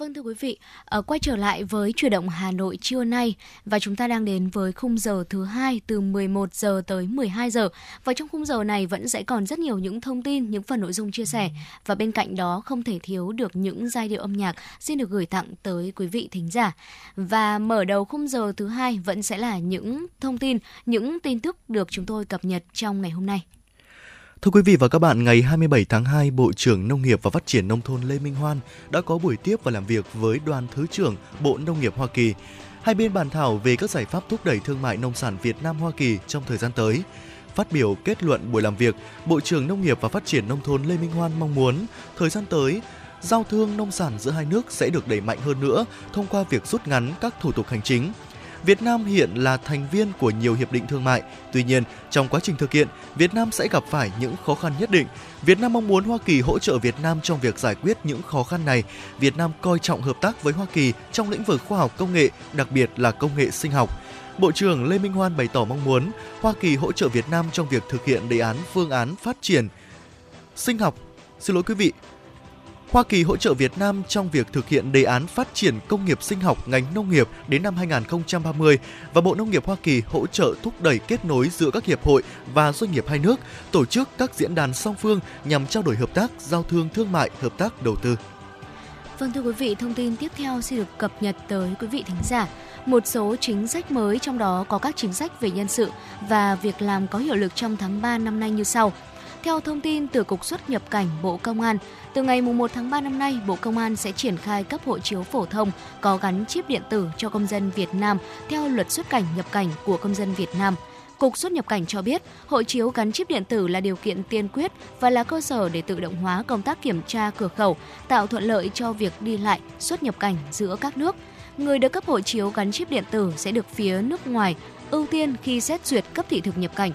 [SPEAKER 2] Vâng thưa quý vị, ờ, quay trở lại với chuyển động Hà Nội trưa nay và chúng ta đang đến với khung giờ thứ hai từ 11 giờ tới 12 giờ và trong khung giờ này vẫn sẽ còn rất nhiều những thông tin, những phần nội dung chia sẻ và bên cạnh đó không thể thiếu được những giai điệu âm nhạc xin được gửi tặng tới quý vị thính giả. Và mở đầu khung giờ thứ hai vẫn sẽ là những thông tin, những tin tức được chúng tôi cập nhật trong ngày hôm nay.
[SPEAKER 3] Thưa quý vị và các bạn, ngày 27 tháng 2, Bộ trưởng Nông nghiệp và Phát triển Nông thôn Lê Minh Hoan đã có buổi tiếp và làm việc với đoàn Thứ trưởng Bộ Nông nghiệp Hoa Kỳ. Hai bên bàn thảo về các giải pháp thúc đẩy thương mại nông sản Việt Nam Hoa Kỳ trong thời gian tới. Phát biểu kết luận buổi làm việc, Bộ trưởng Nông nghiệp và Phát triển Nông thôn Lê Minh Hoan mong muốn thời gian tới, giao thương nông sản giữa hai nước sẽ được đẩy mạnh hơn nữa thông qua việc rút ngắn các thủ tục hành chính. Việt Nam hiện là thành viên của nhiều hiệp định thương mại. Tuy nhiên, trong quá trình thực hiện, Việt Nam sẽ gặp phải những khó khăn nhất định. Việt Nam mong muốn Hoa Kỳ hỗ trợ Việt Nam trong việc giải quyết những khó khăn này. Việt Nam coi trọng hợp tác với Hoa Kỳ trong lĩnh vực khoa học công nghệ, đặc biệt là công nghệ sinh học. Bộ trưởng Lê Minh Hoan bày tỏ mong muốn Hoa Kỳ hỗ trợ Việt Nam trong việc thực hiện đề án phương án phát triển sinh học. Xin lỗi quý vị, Hoa Kỳ hỗ trợ Việt Nam trong việc thực hiện đề án phát triển công nghiệp sinh học ngành nông nghiệp đến năm 2030 và Bộ Nông nghiệp Hoa Kỳ hỗ trợ thúc đẩy kết nối giữa các hiệp hội và doanh nghiệp hai nước, tổ chức các diễn đàn song phương nhằm trao đổi hợp tác, giao thương thương mại, hợp tác đầu tư.
[SPEAKER 2] Vâng thưa quý vị, thông tin tiếp theo xin được cập nhật tới quý vị thính giả. Một số chính sách mới trong đó có các chính sách về nhân sự và việc làm có hiệu lực trong tháng 3 năm nay như sau. Theo thông tin từ Cục xuất nhập cảnh Bộ Công an, từ ngày 1 tháng 3 năm nay, Bộ Công an sẽ triển khai cấp hộ chiếu phổ thông có gắn chip điện tử cho công dân Việt Nam theo luật xuất cảnh nhập cảnh của công dân Việt Nam. Cục xuất nhập cảnh cho biết, hộ chiếu gắn chip điện tử là điều kiện tiên quyết và là cơ sở để tự động hóa công tác kiểm tra cửa khẩu, tạo thuận lợi cho việc đi lại, xuất nhập cảnh giữa các nước. Người được cấp hộ chiếu gắn chip điện tử sẽ được phía nước ngoài ưu tiên khi xét duyệt cấp thị thực nhập cảnh.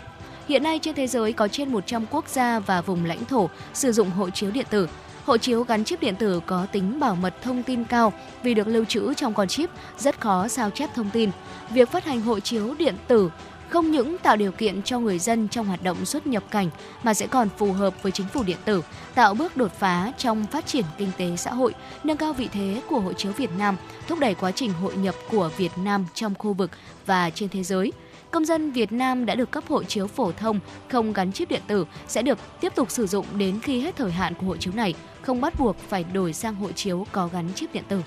[SPEAKER 2] Hiện nay trên thế giới có trên 100 quốc gia và vùng lãnh thổ sử dụng hộ chiếu điện tử. Hộ chiếu gắn chip điện tử có tính bảo mật thông tin cao vì được lưu trữ trong con chip, rất khó sao chép thông tin. Việc phát hành hộ chiếu điện tử không những tạo điều kiện cho người dân trong hoạt động xuất nhập cảnh mà sẽ còn phù hợp với chính phủ điện tử, tạo bước đột phá trong phát triển kinh tế xã hội, nâng cao vị thế của hộ chiếu Việt Nam, thúc đẩy quá trình hội nhập của Việt Nam trong khu vực và trên thế giới. Công dân Việt Nam đã được cấp hộ chiếu phổ thông không gắn chip điện tử sẽ được tiếp tục sử dụng đến khi hết thời hạn của hộ chiếu này, không bắt buộc phải đổi sang hộ chiếu có gắn chip điện tử.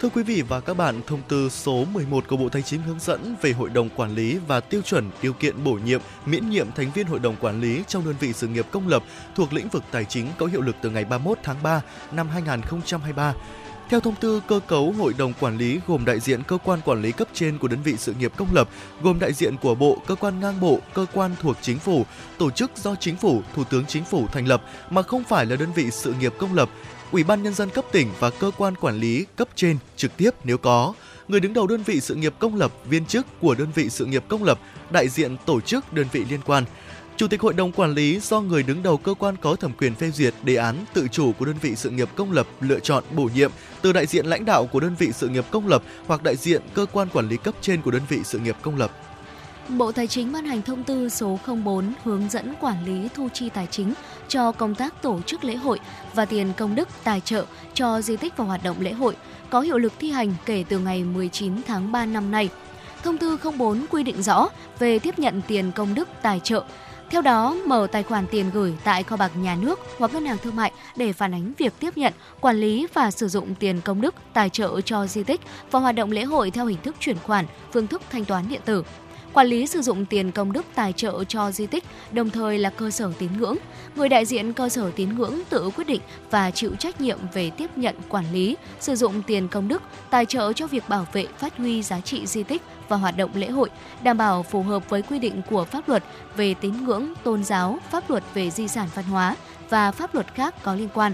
[SPEAKER 3] Thưa quý vị và các bạn, thông tư số 11 của Bộ Tài chính hướng dẫn về Hội đồng Quản lý và tiêu chuẩn điều kiện bổ nhiệm, miễn nhiệm thành viên Hội đồng Quản lý trong đơn vị sự nghiệp công lập thuộc lĩnh vực tài chính có hiệu lực từ ngày 31 tháng 3 năm 2023. Theo thông tư, cơ cấu hội đồng quản lý gồm đại diện cơ quan quản lý cấp trên của đơn vị sự nghiệp công lập, gồm đại diện của bộ, cơ quan ngang bộ, cơ quan thuộc chính phủ, tổ chức do chính phủ, thủ tướng chính phủ thành lập mà không phải là đơn vị sự nghiệp công lập, Ủy ban nhân dân cấp tỉnh và cơ quan quản lý cấp trên trực tiếp nếu có, người đứng đầu đơn vị sự nghiệp công lập, viên chức của đơn vị sự nghiệp công lập, đại diện tổ chức đơn vị liên quan. Chủ tịch hội đồng quản lý do người đứng đầu cơ quan có thẩm quyền phê duyệt đề án tự chủ của đơn vị sự nghiệp công lập lựa chọn bổ nhiệm từ đại diện lãnh đạo của đơn vị sự nghiệp công lập hoặc đại diện cơ quan quản lý cấp trên của đơn vị sự nghiệp công lập.
[SPEAKER 2] Bộ Tài chính ban hành thông tư số 04 hướng dẫn quản lý thu chi tài chính cho công tác tổ chức lễ hội và tiền công đức, tài trợ cho di tích và hoạt động lễ hội có hiệu lực thi hành kể từ ngày 19 tháng 3 năm nay. Thông tư 04 quy định rõ về tiếp nhận tiền công đức, tài trợ. Theo đó, mở tài khoản tiền gửi tại kho bạc nhà nước hoặc ngân hàng thương mại để phản ánh việc tiếp nhận, quản lý và sử dụng tiền công đức tài trợ cho di tích và hoạt động lễ hội theo hình thức chuyển khoản, phương thức thanh toán điện tử quản lý sử dụng tiền công đức tài trợ cho di tích, đồng thời là cơ sở tín ngưỡng. Người đại diện cơ sở tín ngưỡng tự quyết định và chịu trách nhiệm về tiếp nhận, quản lý, sử dụng tiền công đức tài trợ cho việc bảo vệ, phát huy giá trị di tích và hoạt động lễ hội, đảm bảo phù hợp với quy định của pháp luật về tín ngưỡng, tôn giáo, pháp luật về di sản văn hóa và pháp luật khác có liên quan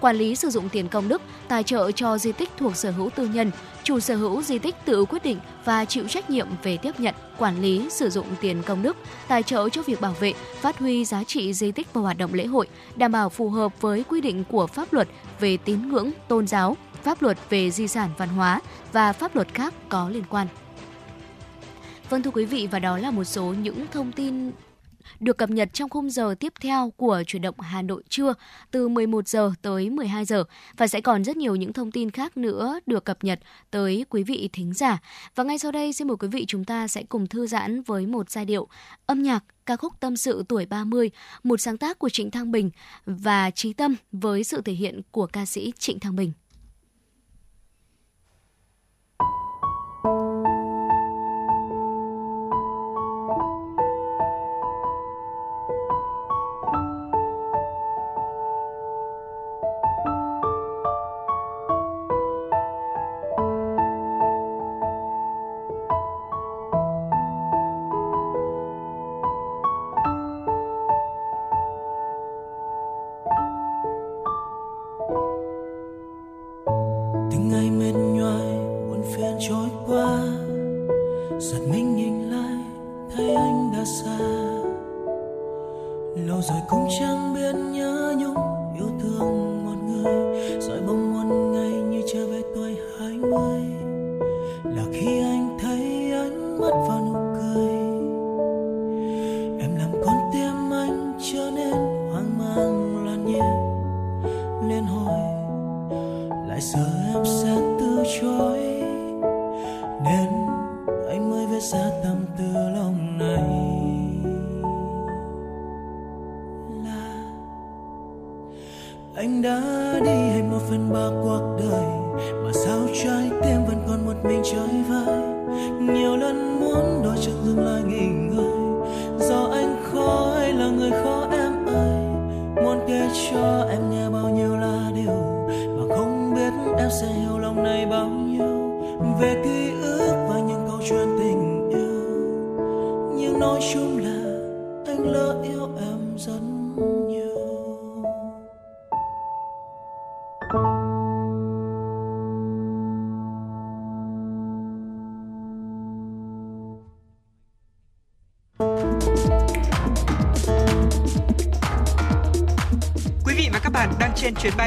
[SPEAKER 2] quản lý sử dụng tiền công đức, tài trợ cho di tích thuộc sở hữu tư nhân, chủ sở hữu di tích tự quyết định và chịu trách nhiệm về tiếp nhận, quản lý sử dụng tiền công đức, tài trợ cho việc bảo vệ, phát huy giá trị di tích và hoạt động lễ hội, đảm bảo phù hợp với quy định của pháp luật về tín ngưỡng, tôn giáo, pháp luật về di sản văn hóa và pháp luật khác có liên quan. Vâng thưa quý vị và đó là một số những thông tin được cập nhật trong khung giờ tiếp theo của chuyển động Hà Nội trưa từ 11 giờ tới 12 giờ và sẽ còn rất nhiều những thông tin khác nữa được cập nhật tới quý vị thính giả. Và ngay sau đây xin mời quý vị chúng ta sẽ cùng thư giãn với một giai điệu âm nhạc ca khúc Tâm sự tuổi 30, một sáng tác của Trịnh Thăng Bình và Trí Tâm với sự thể hiện của ca sĩ Trịnh Thăng Bình.
[SPEAKER 1] rồi cũng chẳng
[SPEAKER 12] biết nhớ anh đã đi hành một phần ba cuộc đời, mà sao trái tim vẫn còn một mình chơi vơi? Nhiều lần muốn đôi chân dừng lại nghỉ ngơi. Do anh khó hay là người khó em ơi. Muốn kể cho em nghe bao nhiêu là điều, mà không biết em sẽ hiểu lòng này bao nhiêu. Về ký ức và những câu chuyện tình yêu, nhưng nói chung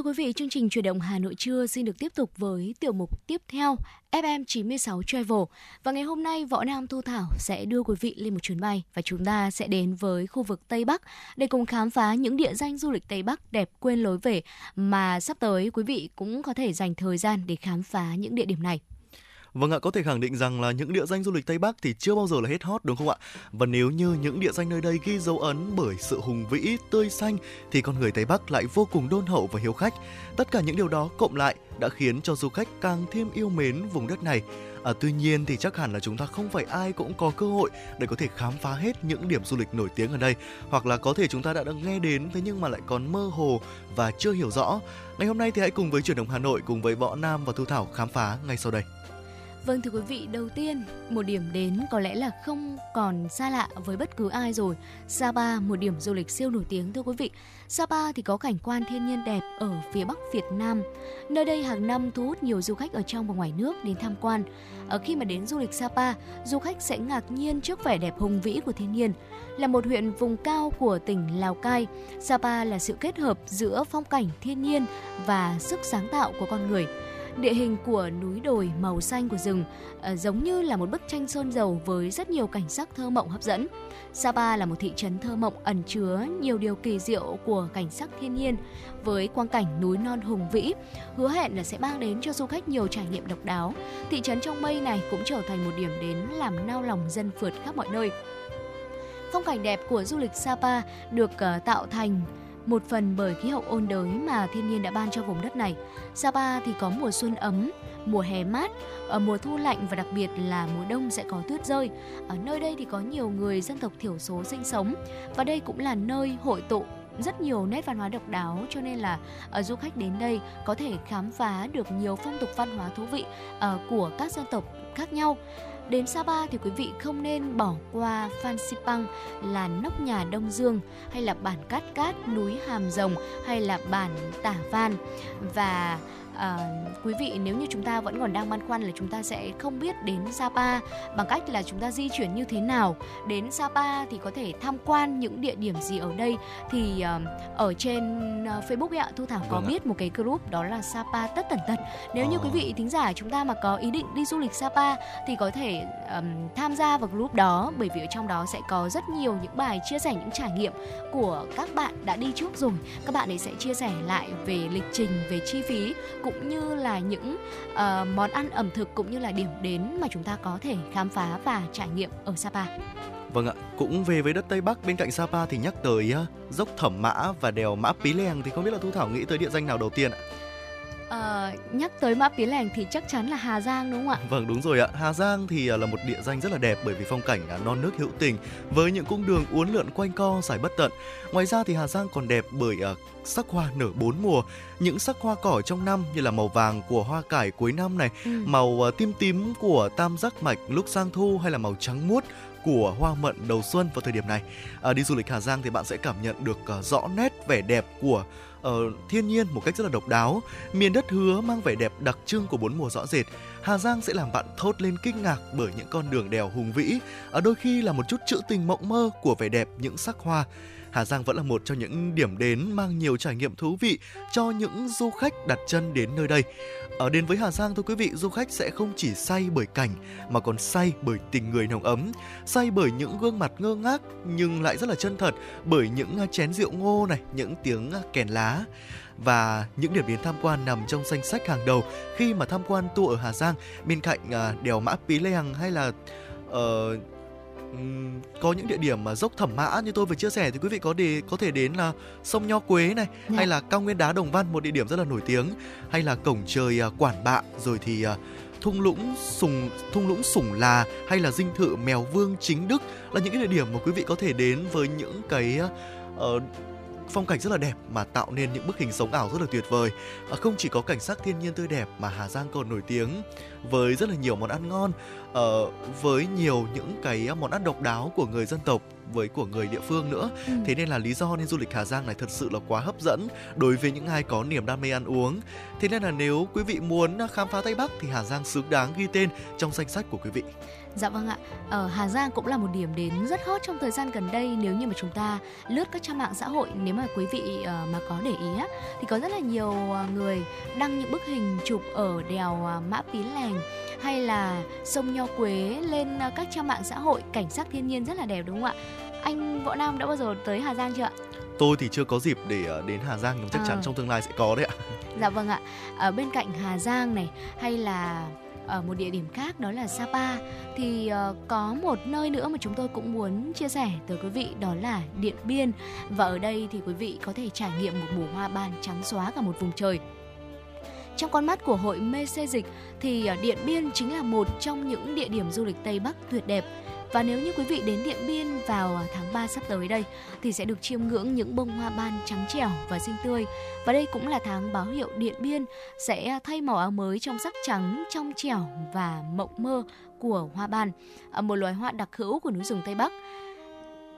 [SPEAKER 2] Thưa quý vị, chương trình chuyển động Hà Nội trưa xin được tiếp tục với tiểu mục tiếp theo FM 96 Travel. Và ngày hôm nay Võ Nam Thu Thảo sẽ đưa quý vị lên một chuyến bay và chúng ta sẽ đến với khu vực Tây Bắc để cùng khám phá những địa danh du lịch Tây Bắc đẹp quên lối về mà sắp tới quý vị cũng có thể dành thời gian để khám phá những địa điểm này.
[SPEAKER 3] Vâng ạ, có thể khẳng định rằng là những địa danh du lịch Tây Bắc thì chưa bao giờ là hết hot đúng không ạ? Và nếu như những địa danh nơi đây ghi dấu ấn bởi sự hùng vĩ, tươi xanh thì con người Tây Bắc lại vô cùng đôn hậu và hiếu khách. Tất cả những điều đó cộng lại đã khiến cho du khách càng thêm yêu mến vùng đất này. À, tuy nhiên thì chắc hẳn là chúng ta không phải ai cũng có cơ hội để có thể khám phá hết những điểm du lịch nổi tiếng ở đây hoặc là có thể chúng ta đã được nghe đến thế nhưng mà lại còn mơ hồ và chưa hiểu rõ. Ngày hôm nay thì hãy cùng với chuyển động Hà Nội cùng với Võ Nam và Thu Thảo khám phá ngay sau đây.
[SPEAKER 2] Vâng thưa quý vị, đầu tiên một điểm đến có lẽ là không còn xa lạ với bất cứ ai rồi. Sapa, một điểm du lịch siêu nổi tiếng thưa quý vị. Sapa thì có cảnh quan thiên nhiên đẹp ở phía bắc Việt Nam. Nơi đây hàng năm thu hút nhiều du khách ở trong và ngoài nước đến tham quan. Ở khi mà đến du lịch Sapa, du khách sẽ ngạc nhiên trước vẻ đẹp hùng vĩ của thiên nhiên. Là một huyện vùng cao của tỉnh Lào Cai, Sapa là sự kết hợp giữa phong cảnh thiên nhiên và sức sáng tạo của con người địa hình của núi đồi màu xanh của rừng ờ, giống như là một bức tranh sơn dầu với rất nhiều cảnh sắc thơ mộng hấp dẫn. Sapa là một thị trấn thơ mộng ẩn chứa nhiều điều kỳ diệu của cảnh sắc thiên nhiên với quang cảnh núi non hùng vĩ, hứa hẹn là sẽ mang đến cho du khách nhiều trải nghiệm độc đáo. Thị trấn trong mây này cũng trở thành một điểm đến làm nao lòng dân phượt khắp mọi nơi. Phong cảnh đẹp của du lịch Sapa được uh, tạo thành một phần bởi khí hậu ôn đới mà thiên nhiên đã ban cho vùng đất này. Sapa thì có mùa xuân ấm, mùa hè mát, ở mùa thu lạnh và đặc biệt là mùa đông sẽ có tuyết rơi. Ở nơi đây thì có nhiều người dân tộc thiểu số sinh sống và đây cũng là nơi hội tụ rất nhiều nét văn hóa độc đáo cho nên là uh, du khách đến đây có thể khám phá được nhiều phong tục văn hóa thú vị uh, của các dân tộc khác nhau. Đến Sapa thì quý vị không nên bỏ qua Phan Xipang là nóc nhà Đông Dương hay là bản Cát Cát, núi Hàm Rồng hay là bản Tả Van. Và à, quý vị nếu như chúng ta vẫn còn đang băn khoăn là chúng ta sẽ không biết đến Sapa bằng cách là chúng ta di chuyển như thế nào đến Sapa thì có thể tham quan những địa điểm gì ở đây thì uh, ở trên uh, Facebook ấy ạ Thu Thảo có
[SPEAKER 3] Vâng ạ.
[SPEAKER 2] biết một cái group đó là Sapa tất tần tật nếu như
[SPEAKER 3] Ờ.
[SPEAKER 2] quý vị thính giả chúng ta mà có ý định đi du lịch Sapa thì có thể um, tham gia vào group đó bởi vì ở trong đó sẽ có rất nhiều những bài chia sẻ những trải nghiệm của các bạn đã đi trước rồi các bạn ấy sẽ chia sẻ lại về lịch trình về chi phí cũng cũng như là những uh, món ăn ẩm thực cũng như là điểm đến mà chúng ta có thể khám phá và trải nghiệm ở Sapa.
[SPEAKER 3] Vâng ạ, cũng về với đất Tây Bắc bên cạnh Sapa thì nhắc tới uh, dốc Thẩm Mã và đèo Mã Pí Lèng thì không biết là Thu Thảo nghĩ tới địa danh nào đầu tiên ạ?
[SPEAKER 2] Ờ, nhắc tới Mã Pí Lèng thì chắc chắn là Hà Giang đúng không ạ?
[SPEAKER 3] Vâng đúng rồi ạ, Hà Giang thì à, là một địa danh rất là đẹp bởi vì phong cảnh non nước hữu tình với những cung đường uốn lượn quanh co dài bất tận. Ngoài ra thì Hà Giang còn đẹp bởi à, sắc hoa nở bốn mùa, những sắc hoa cỏ trong năm như là màu vàng của hoa cải cuối năm này,
[SPEAKER 2] Ừ.
[SPEAKER 3] màu à, tím tím của tam giác mạch lúc sang thu hay là màu trắng muốt của hoa mận đầu xuân vào thời điểm này. À, đi du lịch Hà Giang thì bạn sẽ cảm nhận được à, rõ nét vẻ đẹp của uh, thiên nhiên một cách rất là độc đáo. Miền đất hứa mang vẻ đẹp đặc trưng của bốn mùa rõ rệt. Hà Giang sẽ làm bạn thốt lên kinh ngạc bởi những con đường đèo hùng vĩ, ở đôi khi là một chút trữ tình mộng mơ của vẻ đẹp những sắc hoa. Hà Giang vẫn là một trong những điểm đến mang nhiều trải nghiệm thú vị cho những du khách đặt chân đến nơi đây. Ở đến với Hà Giang thưa quý vị, du khách sẽ không chỉ say bởi cảnh mà còn say bởi tình người nồng ấm, say bởi những gương mặt ngơ ngác nhưng lại rất là chân thật bởi những chén rượu ngô này, những tiếng kèn lá. Và những điểm đến tham quan nằm trong danh sách hàng đầu khi mà tham quan tour ở Hà Giang bên cạnh à, đèo Mã Pí Lèng hay là uh, có những địa điểm mà dốc Thẩm Mã như tôi vừa chia sẻ thì quý vị có để có thể đến là sông Nho Quế này
[SPEAKER 2] Dạ.
[SPEAKER 3] hay là cao nguyên đá Đồng Văn một địa điểm rất là nổi tiếng hay là cổng trời à, Quản Bạ rồi thì à, thung lũng sùng thung lũng sủng là hay là dinh thự mèo vương chính đức là những cái địa điểm mà quý vị có thể đến với những cái ờ, phong cảnh rất là đẹp mà tạo nên những bức hình sống ảo rất là tuyệt vời. À, không chỉ có cảnh sắc thiên nhiên tươi đẹp mà Hà Giang còn nổi tiếng với rất là nhiều món ăn ngon, uh, với nhiều những cái món ăn độc đáo của người dân tộc với của người địa phương nữa. Ừ. Thế nên là lý do nên du lịch Hà Giang này thật sự là quá hấp dẫn đối với những ai có niềm đam mê ăn uống. Thế nên là nếu quý vị muốn khám phá Tây Bắc thì Hà Giang xứng đáng ghi tên trong danh sách của quý vị.
[SPEAKER 2] Dạ vâng ạ. Ở Hà Giang cũng là một điểm đến rất hot trong thời gian gần đây nếu như mà chúng ta lướt các trang mạng xã hội nếu mà quý vị uh, mà có để ý á thì có rất là nhiều uh, người đăng những bức hình chụp ở đèo Mã Pí Lèng hay là sông Nho Quế lên các trang mạng xã hội cảnh sắc thiên nhiên rất là đẹp đúng không ạ? Anh Võ Nam đã bao giờ tới Hà Giang chưa ạ?
[SPEAKER 3] Tôi thì chưa có dịp để đến Hà Giang nhưng chắc à. chắn trong tương lai sẽ có đấy ạ.
[SPEAKER 2] Dạ vâng ạ. Ở bên cạnh Hà Giang này hay là ở một địa điểm khác đó là Sapa. Thì uh, có một nơi nữa mà chúng tôi cũng muốn chia sẻ tới quý vị đó là Điện Biên. Và ở đây thì quý vị có thể trải nghiệm một mùa hoa ban trắng xóa cả một vùng trời. Trong con mắt của hội mê xê dịch thì ờ, Điện Biên chính là một trong những địa điểm du lịch Tây Bắc tuyệt đẹp và nếu như quý vị đến Điện Biên vào à, tháng 3 sắp tới đây thì sẽ được chiêm ngưỡng những bông hoa ban trắng trẻo và xinh tươi. Và đây cũng là tháng báo hiệu Điện Biên sẽ à, thay màu áo mới trong sắc trắng, trong trẻo và mộng mơ của hoa ban, à, một loài hoa đặc hữu của núi rừng Tây Bắc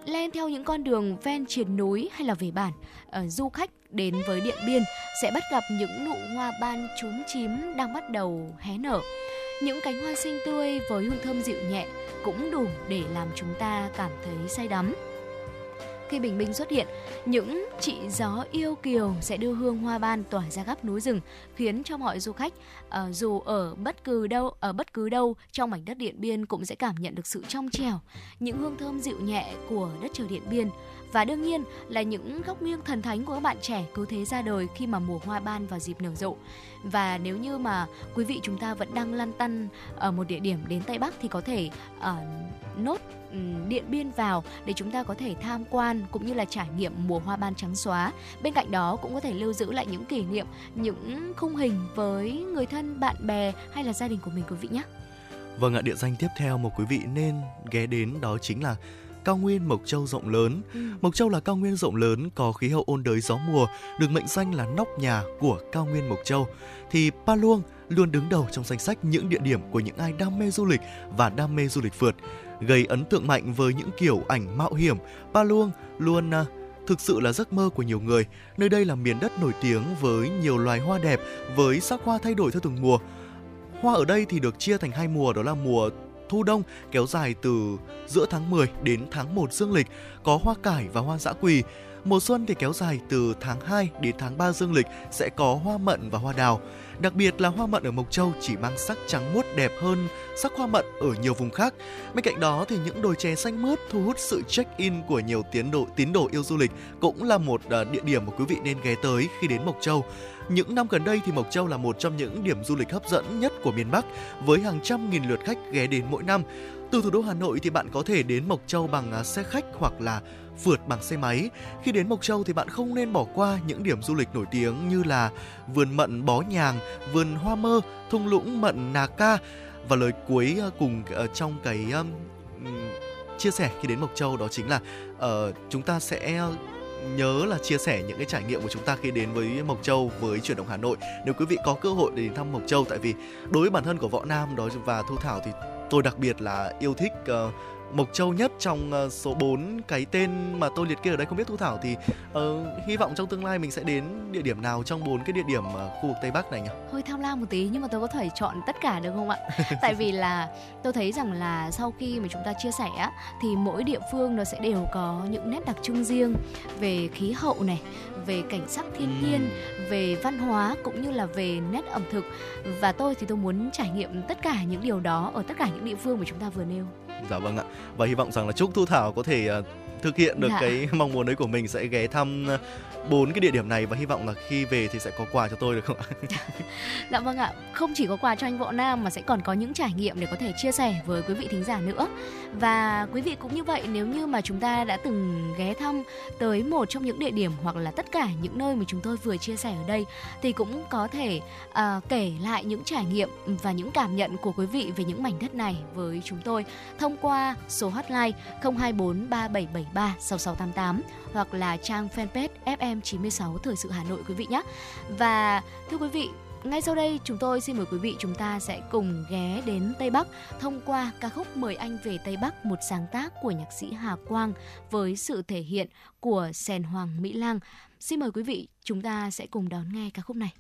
[SPEAKER 2] len theo những con đường ven triền núi hay là về bản, uh, du khách đến với Điện Biên sẽ bắt gặp những nụ hoa ban trúng chím đang bắt đầu hé nở. Những cánh hoa xinh tươi với hương thơm dịu nhẹ cũng đủ để làm chúng ta cảm thấy say đắm. Khi bình minh xuất hiện, những chị gió yêu kiều sẽ đưa hương hoa ban tỏa ra khắp núi rừng, khiến cho mọi du khách uh, dù ở bất cứ đâu ở bất cứ đâu trong mảnh đất Điện Biên cũng sẽ cảm nhận được sự trong trẻo, những hương thơm dịu nhẹ của đất trời Điện Biên và đương nhiên là những góc nghiêng thần thánh của các bạn trẻ cứ thế ra đời khi mà mùa hoa ban vào dịp nở rộ và nếu như mà quý vị chúng ta vẫn đang lăn tăn ở một địa điểm đến Tây Bắc thì có thể uh, nốt Điện Biên vào để chúng ta có thể tham quan cũng như là trải nghiệm mùa hoa ban trắng xóa. Bên cạnh đó cũng có thể lưu giữ lại những kỷ niệm, những khung hình với người thân, bạn bè hay là gia đình của mình quý vị nhé.
[SPEAKER 3] Vâng ạ, địa danh tiếp theo mà quý vị nên ghé đến đó chính là cao nguyên Mộc Châu rộng lớn. Ừ. Mộc Châu là cao nguyên rộng lớn có khí hậu ôn đới gió mùa, được mệnh danh là nóc nhà của cao nguyên Mộc Châu. Thì Pa Luông luôn đứng đầu trong danh sách những địa điểm của những ai đam mê du lịch và đam mê du lịch phượt. Gây ấn tượng mạnh với những kiểu ảnh mạo hiểm, Pa Luông luôn uh, thực sự là giấc mơ của nhiều người. Nơi đây là miền đất nổi tiếng với nhiều loài hoa đẹp, với sắc hoa thay đổi theo từng mùa. Hoa ở đây thì được chia thành hai mùa đó là mùa thu đông kéo dài từ giữa tháng 10 đến tháng 1 dương lịch, có hoa cải và hoa dã quỳ. Mùa xuân thì kéo dài từ tháng 2 đến tháng 3 dương lịch sẽ có hoa mận và hoa đào. Đặc biệt là hoa mận ở Mộc Châu chỉ mang sắc trắng muốt đẹp hơn sắc hoa mận ở nhiều vùng khác. Bên cạnh đó thì những đồi chè xanh mướt thu hút sự check-in của nhiều tiến độ, tín đồ yêu du lịch cũng là một ờ, địa điểm mà quý vị nên ghé tới khi đến Mộc Châu. Những năm gần đây thì Mộc Châu là một trong những điểm du lịch hấp dẫn nhất của miền Bắc với hàng trăm nghìn lượt khách ghé đến mỗi năm. Từ thủ đô Hà Nội thì bạn có thể đến Mộc Châu bằng ờ, xe khách hoặc là phượt bằng xe máy. Khi đến Mộc Châu thì bạn không nên bỏ qua những điểm du lịch nổi tiếng như là vườn mận Bó Nhàng, vườn Hoa Mơ, thung lũng mận Nà Ca và lời cuối ờ, cùng ờ, trong cái um, chia sẻ khi đến Mộc Châu đó chính là uh, chúng ta sẽ nhớ là chia sẻ những cái trải nghiệm của chúng ta khi đến với Mộc Châu với chuyển động Hà Nội. Nếu quý vị có cơ hội để đến thăm Mộc Châu tại vì đối với bản thân của Võ Nam đó và Thu Thảo thì tôi đặc biệt là yêu thích uh, Mộc Châu nhất trong uh, số 4 cái tên mà tôi liệt kê ở đây không biết Thu Thảo thì uh, hy vọng trong tương lai mình sẽ đến địa điểm nào trong bốn cái địa điểm uh, khu vực Tây Bắc này nhỉ?
[SPEAKER 2] Hơi tham lam một tí nhưng mà tôi có thể chọn tất cả được không ạ? *laughs* Tại vì là tôi thấy rằng là sau khi mà chúng ta chia sẻ thì mỗi địa phương nó sẽ đều có những nét đặc trưng riêng về khí hậu này, về cảnh sắc thiên nhiên, về văn hóa cũng như là về nét ẩm thực và tôi thì tôi muốn trải nghiệm tất cả những điều đó ở tất cả những địa phương mà chúng ta vừa nêu.
[SPEAKER 3] Dạ vâng ạ. Và hy vọng rằng là chúc Thu Thảo có thể uh, thực hiện được dạ. cái mong muốn đấy của mình sẽ ghé thăm bốn cái địa điểm này và hy vọng là khi về thì sẽ có quà cho tôi được không ạ? *laughs*
[SPEAKER 13] Dạ vâng ạ, không chỉ có quà cho anh Võ Nam mà sẽ còn có những trải nghiệm để có thể chia sẻ với quý vị thính giả nữa. Và quý vị cũng như vậy, nếu như mà chúng ta đã từng ghé thăm tới một trong những địa điểm hoặc là tất cả những nơi mà chúng tôi vừa chia sẻ ở đây thì cũng có thể uh, kể lại những trải nghiệm và những cảm nhận của quý vị về những mảnh đất này với chúng tôi thông qua số hotline 024 3773 6688 hoặc là trang fanpage FM96 Thời sự Hà Nội quý vị nhé. Và thưa quý vị, ngay sau đây chúng tôi xin mời quý vị chúng ta sẽ cùng ghé đến Tây Bắc thông qua ca khúc Mời anh về Tây Bắc một sáng tác của nhạc sĩ Hà Quang với sự thể hiện của Sèn Hoàng Mỹ Lang. Xin mời quý vị chúng ta sẽ cùng đón nghe ca khúc này.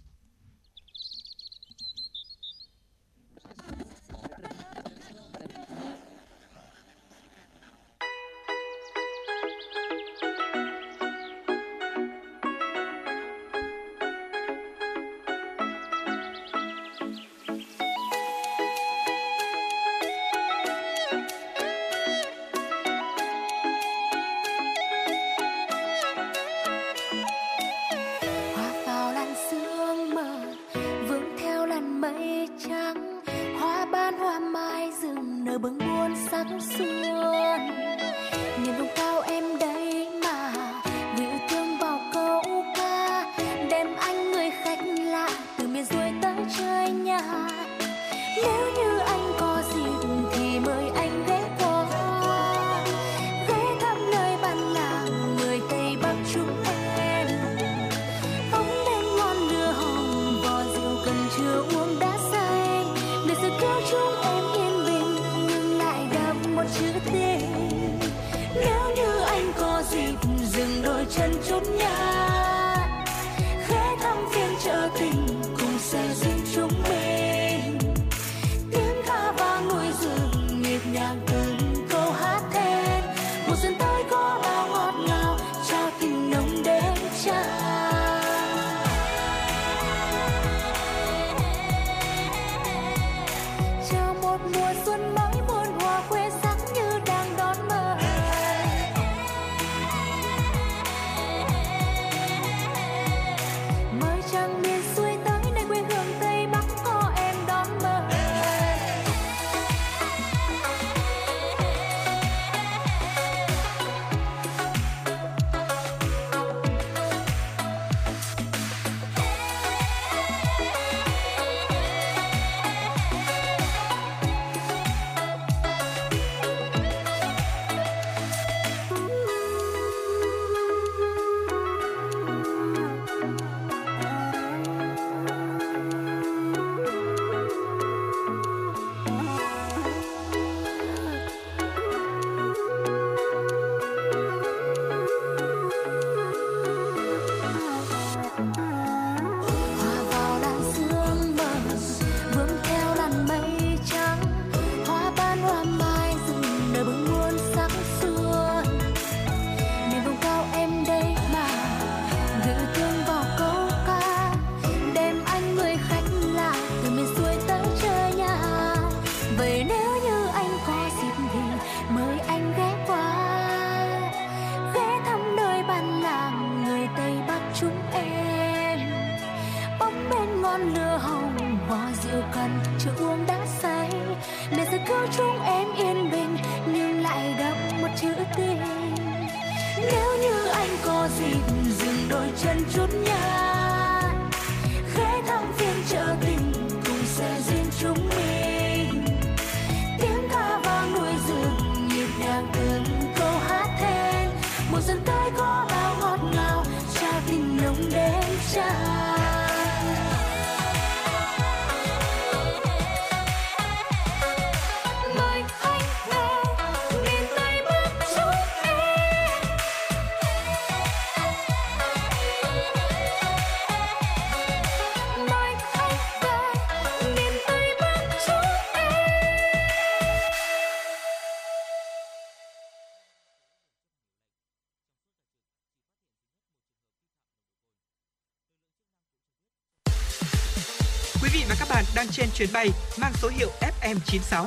[SPEAKER 1] Chuyến bay mang số hiệu FM96.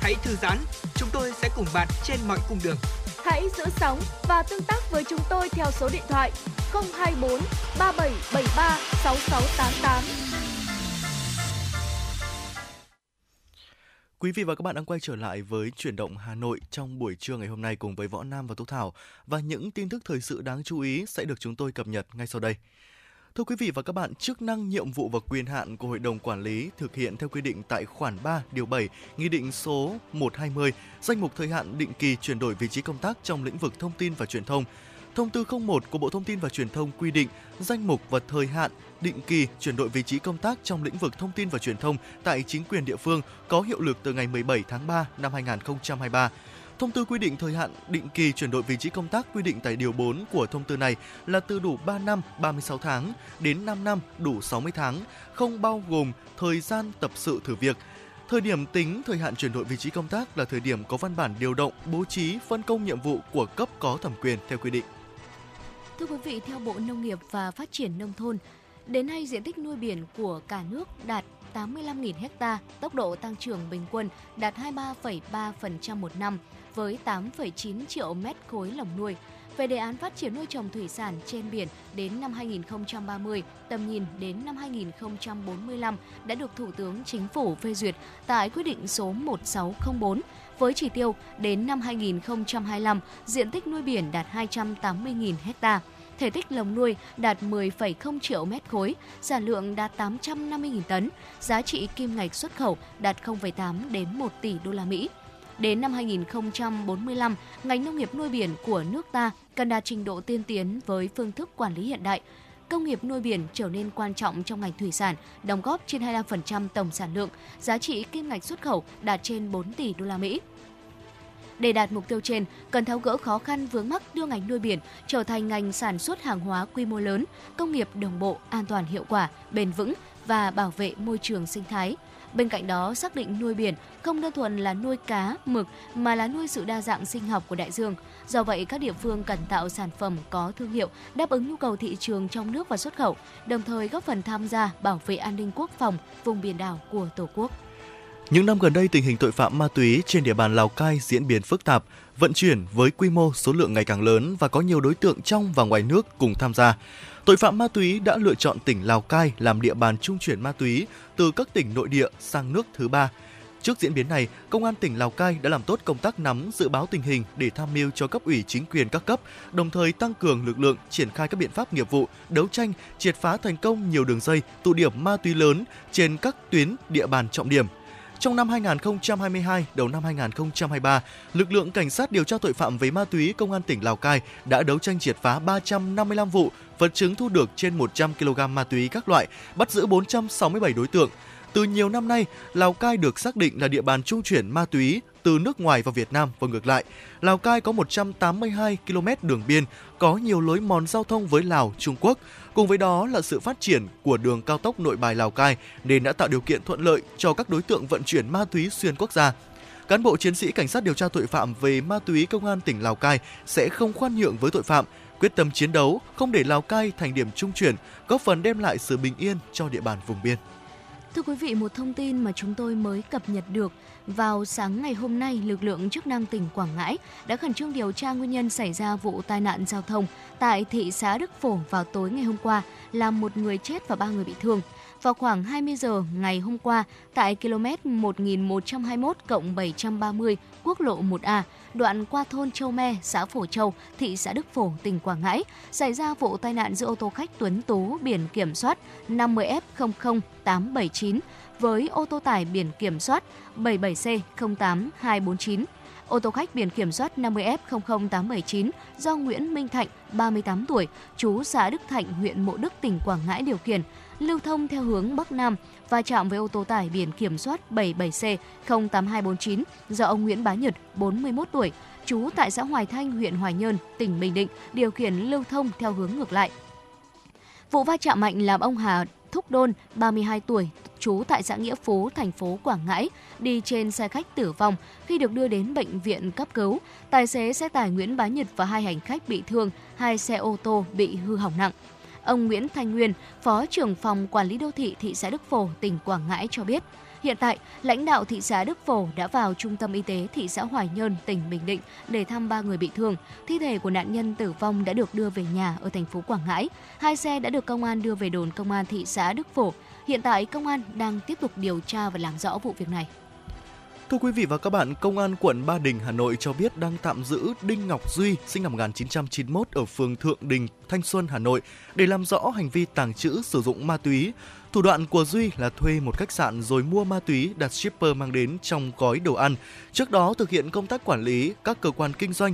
[SPEAKER 1] Hãy thư giãn, chúng tôi sẽ cùng bạn trên mọi cung đường.
[SPEAKER 6] Hãy giữ sóng và tương tác với chúng tôi theo số điện thoại 024 3773 6688.
[SPEAKER 3] Quý vị và các bạn đang quay trở lại với chuyển động Hà Nội trong buổi trưa ngày hôm nay cùng với Võ Nam và Tú Thảo và những tin tức thời sự đáng chú ý sẽ được chúng tôi cập nhật ngay sau đây. Thưa quý vị và các bạn, chức năng, nhiệm vụ và quyền hạn của Hội đồng Quản lý thực hiện theo quy định tại khoản 3, điều 7, Nghị định số 120, danh mục thời hạn định kỳ chuyển đổi vị trí công tác trong lĩnh vực thông tin và truyền thông. Thông tư 01 của Bộ Thông tin và Truyền thông quy định danh mục và thời hạn định kỳ chuyển đổi vị trí công tác trong lĩnh vực thông tin và truyền thông tại chính quyền địa phương có hiệu lực từ ngày 17 tháng 3 năm 2023. Thông tư quy định thời hạn định kỳ chuyển đổi vị trí công tác quy định tại điều 4 của thông tư này là từ đủ 3 năm 36 tháng đến 5 năm đủ 60 tháng, không bao gồm thời gian tập sự thử việc. Thời điểm tính thời hạn chuyển đổi vị trí công tác là thời điểm có văn bản điều động, bố trí, phân công nhiệm vụ của cấp có thẩm quyền theo quy định.
[SPEAKER 2] Thưa quý vị, theo Bộ Nông nghiệp và Phát triển Nông thôn, đến nay diện tích nuôi biển của cả nước đạt 85.000 ha, tốc độ tăng trưởng bình quân đạt 23,3% một năm với 8,9 triệu mét khối lồng nuôi. Về đề án phát triển nuôi trồng thủy sản trên biển đến năm 2030, tầm nhìn đến năm 2045 đã được Thủ tướng Chính phủ phê duyệt tại quyết định số 1604 với chỉ tiêu đến năm 2025 diện tích nuôi biển đạt 280.000 ha thể tích lồng nuôi đạt 10,0 triệu mét khối, sản lượng đạt 850.000 tấn, giá trị kim ngạch xuất khẩu đạt 0,8 đến 1 tỷ đô la Mỹ. Đến năm 2045, ngành nông nghiệp nuôi biển của nước ta cần đạt trình độ tiên tiến với phương thức quản lý hiện đại. Công nghiệp nuôi biển trở nên quan trọng trong ngành thủy sản, đóng góp trên 25% tổng sản lượng, giá trị kim ngạch xuất khẩu đạt trên 4 tỷ đô la Mỹ. Để đạt mục tiêu trên, cần tháo gỡ khó khăn vướng mắc đưa ngành nuôi biển trở thành ngành sản xuất hàng hóa quy mô lớn, công nghiệp đồng bộ, an toàn hiệu quả, bền vững và bảo vệ môi trường sinh thái. Bên cạnh đó, xác định nuôi biển không đơn thuần là nuôi cá, mực mà là nuôi sự đa dạng sinh học của đại dương. Do vậy, các địa phương cần tạo sản phẩm có thương hiệu đáp ứng nhu cầu thị trường trong nước và xuất khẩu, đồng thời góp phần tham gia bảo vệ an ninh quốc phòng vùng biển đảo của Tổ quốc.
[SPEAKER 3] Những năm gần đây, tình hình tội phạm ma túy trên địa bàn Lào Cai diễn biến phức tạp, vận chuyển với quy mô số lượng ngày càng lớn và có nhiều đối tượng trong và ngoài nước cùng tham gia. Tội phạm ma túy đã lựa chọn tỉnh Lào Cai làm địa bàn trung chuyển ma túy từ các tỉnh nội địa sang nước thứ ba. Trước diễn biến này, Công an tỉnh Lào Cai đã làm tốt công tác nắm dự báo tình hình để tham mưu cho cấp ủy chính quyền các cấp, đồng thời tăng cường lực lượng triển khai các biện pháp nghiệp vụ, đấu tranh, triệt phá thành công nhiều đường dây, tụ điểm ma túy lớn trên các tuyến địa bàn trọng điểm – trong năm 2022, đầu năm 2023, lực lượng cảnh sát điều tra tội phạm về ma túy công an tỉnh Lào Cai đã đấu tranh triệt phá 355 vụ, vật chứng thu được trên 100 kg ma túy các loại, bắt giữ 467 đối tượng. Từ nhiều năm nay, Lào Cai được xác định là địa bàn trung chuyển ma túy từ nước ngoài vào Việt Nam và ngược lại. Lào Cai có 182 km đường biên, có nhiều lối mòn giao thông với Lào, Trung Quốc. Cùng với đó là sự phát triển của đường cao tốc nội bài Lào Cai nên đã tạo điều kiện thuận lợi cho các đối tượng vận chuyển ma túy xuyên quốc gia. Cán bộ chiến sĩ cảnh sát điều tra tội phạm về ma túy công an tỉnh Lào Cai sẽ không khoan nhượng với tội phạm, quyết tâm chiến đấu, không để Lào Cai thành điểm trung chuyển, góp phần đem lại sự bình yên cho địa bàn vùng biên.
[SPEAKER 2] Thưa quý vị, một thông tin mà chúng tôi mới cập nhật được vào sáng ngày hôm nay, lực lượng chức năng tỉnh Quảng Ngãi đã khẩn trương điều tra nguyên nhân xảy ra vụ tai nạn giao thông tại thị xã Đức Phổ vào tối ngày hôm qua, làm một người chết và ba người bị thương. Vào khoảng 20 giờ ngày hôm qua, tại km 1121 730 quốc lộ 1A, đoạn qua thôn Châu Me, xã Phổ Châu, thị xã Đức Phổ, tỉnh Quảng Ngãi, xảy ra vụ tai nạn giữa ô tô khách Tuấn Tú biển kiểm soát 50F00879 với ô tô tải biển kiểm soát 77C08249. Ô tô khách biển kiểm soát 50F00879 do Nguyễn Minh Thạnh, 38 tuổi, chú xã Đức Thạnh, huyện Mộ Đức, tỉnh Quảng Ngãi điều khiển, lưu thông theo hướng Bắc Nam và chạm với ô tô tải biển kiểm soát 77C08249 do ông Nguyễn Bá Nhật, 41 tuổi, trú tại xã Hoài Thanh, huyện Hoài Nhơn, tỉnh Bình Định, điều khiển lưu thông theo hướng ngược lại. Vụ va chạm mạnh làm ông Hà Thúc Đôn, 32 tuổi, trú tại xã Nghĩa Phú, thành phố Quảng Ngãi, đi trên xe khách tử vong khi được đưa đến bệnh viện cấp cứu. Tài xế xe tải Nguyễn Bá Nhật và hai hành khách bị thương, hai xe ô tô bị hư hỏng nặng. Ông Nguyễn Thanh Nguyên, Phó trưởng phòng quản lý đô thị thị xã Đức Phổ, tỉnh Quảng Ngãi cho biết, Hiện tại, lãnh đạo thị xã Đức Phổ đã vào trung tâm y tế thị xã Hoài Nhơn, tỉnh Bình Định để thăm ba người bị thương. Thi thể của nạn nhân tử vong đã được đưa về nhà ở thành phố Quảng Ngãi. Hai xe đã được công an đưa về đồn công an thị xã Đức Phổ. Hiện tại, công an đang tiếp tục điều tra và làm rõ vụ việc này.
[SPEAKER 3] Thưa quý vị và các bạn, Công an quận Ba Đình, Hà Nội cho biết đang tạm giữ Đinh Ngọc Duy, sinh năm 1991 ở phường Thượng Đình, Thanh Xuân, Hà Nội để làm rõ hành vi tàng trữ sử dụng ma túy. Thủ đoạn của Duy là thuê một khách sạn rồi mua ma túy đặt shipper mang đến trong gói đồ ăn. Trước đó thực hiện công tác quản lý các cơ quan kinh doanh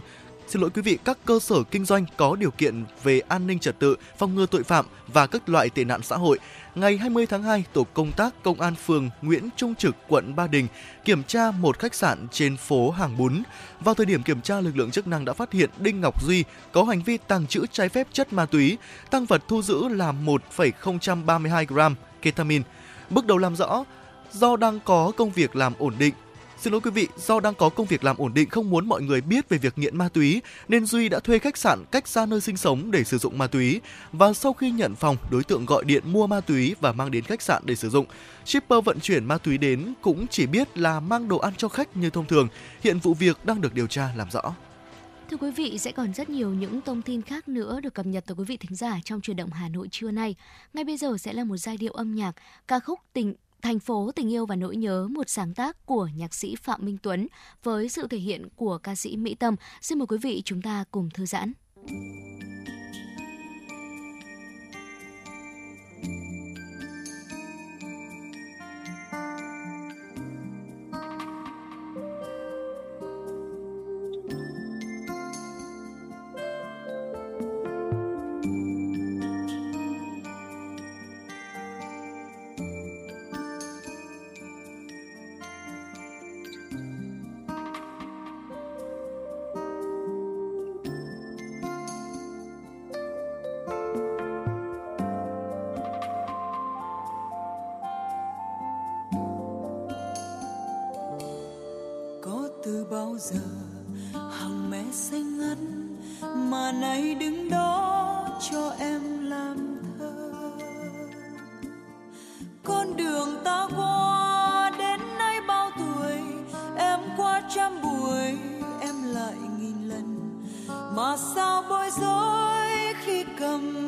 [SPEAKER 3] Xin lỗi quý vị, các cơ sở kinh doanh có điều kiện về an ninh trật tự, phòng ngừa tội phạm và các loại tệ nạn xã hội. Ngày 20 tháng 2, tổ công tác công an phường Nguyễn Trung Trực, quận Ba Đình kiểm tra một khách sạn trên phố Hàng Bún. Vào thời điểm kiểm tra, lực lượng chức năng đã phát hiện Đinh Ngọc Duy có hành vi tàng trữ trái phép chất ma túy. Tăng vật thu giữ là 1,032 gram ketamine. Bước đầu làm rõ, do đang có công việc làm ổn định Xin lỗi quý vị, do đang có công việc làm ổn định không muốn mọi người biết về việc nghiện ma túy nên Duy đã thuê khách sạn cách xa nơi sinh sống để sử dụng ma túy và sau khi nhận phòng, đối tượng gọi điện mua ma túy và mang đến khách sạn để sử dụng. Shipper vận chuyển ma túy đến cũng chỉ biết là mang đồ ăn cho khách như thông thường. Hiện vụ việc đang được điều tra làm rõ.
[SPEAKER 2] Thưa quý vị, sẽ còn rất nhiều những thông tin khác nữa được cập nhật tới quý vị thính giả trong truyền động Hà Nội trưa nay. Ngay bây giờ sẽ là một giai điệu âm nhạc, ca khúc Tình Thành phố tình yêu và nỗi nhớ, một sáng tác của nhạc sĩ Phạm Minh Tuấn với sự thể hiện của ca sĩ Mỹ Tâm. Xin mời quý vị chúng ta cùng thư giãn.
[SPEAKER 5] Sao bối rối khi cầm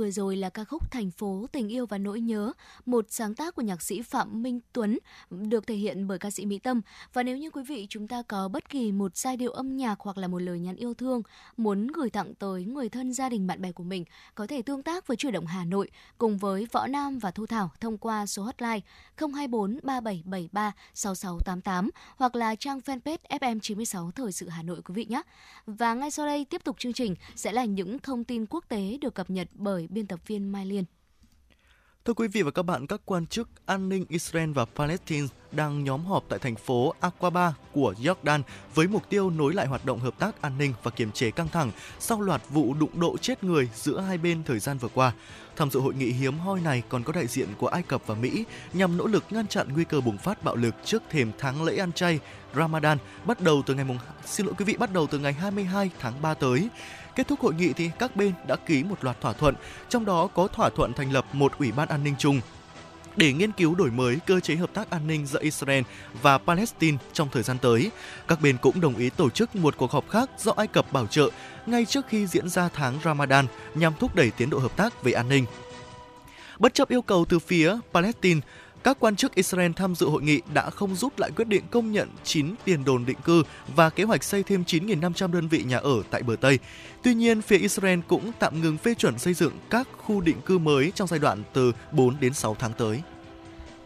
[SPEAKER 2] vừa rồi là ca khúc Thành phố, tình yêu và nỗi nhớ, một sáng tác của nhạc sĩ Phạm Minh Tuấn được thể hiện bởi ca sĩ Mỹ Tâm. Và nếu như quý vị chúng ta có bất kỳ một giai điệu âm nhạc hoặc là một lời nhắn yêu thương muốn gửi tặng tới người thân, gia đình, bạn bè của mình, có thể tương tác với Chuyển động Hà Nội cùng với Võ Nam và Thu Thảo thông qua số hotline 024 3773 6688 hoặc là trang fanpage FM96 Thời sự Hà Nội quý vị nhé. Và ngay sau đây tiếp tục chương trình sẽ là những thông tin quốc tế được cập nhật bởi biên tập viên Mai Liên.
[SPEAKER 3] Thưa quý vị và các bạn, các quan chức an ninh Israel và Palestine đang nhóm họp tại thành phố Aqaba của Jordan với mục tiêu nối lại hoạt động hợp tác an ninh và kiềm chế căng thẳng sau loạt vụ đụng độ chết người giữa hai bên thời gian vừa qua. Tham dự hội nghị hiếm hoi này còn có đại diện của Ai Cập và Mỹ nhằm nỗ lực ngăn chặn nguy cơ bùng phát bạo lực trước thềm tháng lễ ăn chay Ramadan bắt đầu từ ngày mùng xin lỗi quý vị bắt đầu từ ngày 22 tháng 3 tới. Kết thúc hội nghị thì các bên đã ký một loạt thỏa thuận, trong đó có thỏa thuận thành lập một ủy ban an ninh chung để nghiên cứu đổi mới cơ chế hợp tác an ninh giữa Israel và Palestine trong thời gian tới. Các bên cũng đồng ý tổ chức một cuộc họp khác do Ai Cập bảo trợ ngay trước khi diễn ra tháng Ramadan nhằm thúc đẩy tiến độ hợp tác về an ninh. Bất chấp yêu cầu từ phía Palestine, các quan chức Israel tham dự hội nghị đã không rút lại quyết định công nhận 9 tiền đồn định cư và kế hoạch xây thêm 9.500 đơn vị nhà ở tại bờ Tây. Tuy nhiên, phía Israel cũng tạm ngừng phê chuẩn xây dựng các khu định cư mới trong giai đoạn từ 4 đến 6 tháng tới.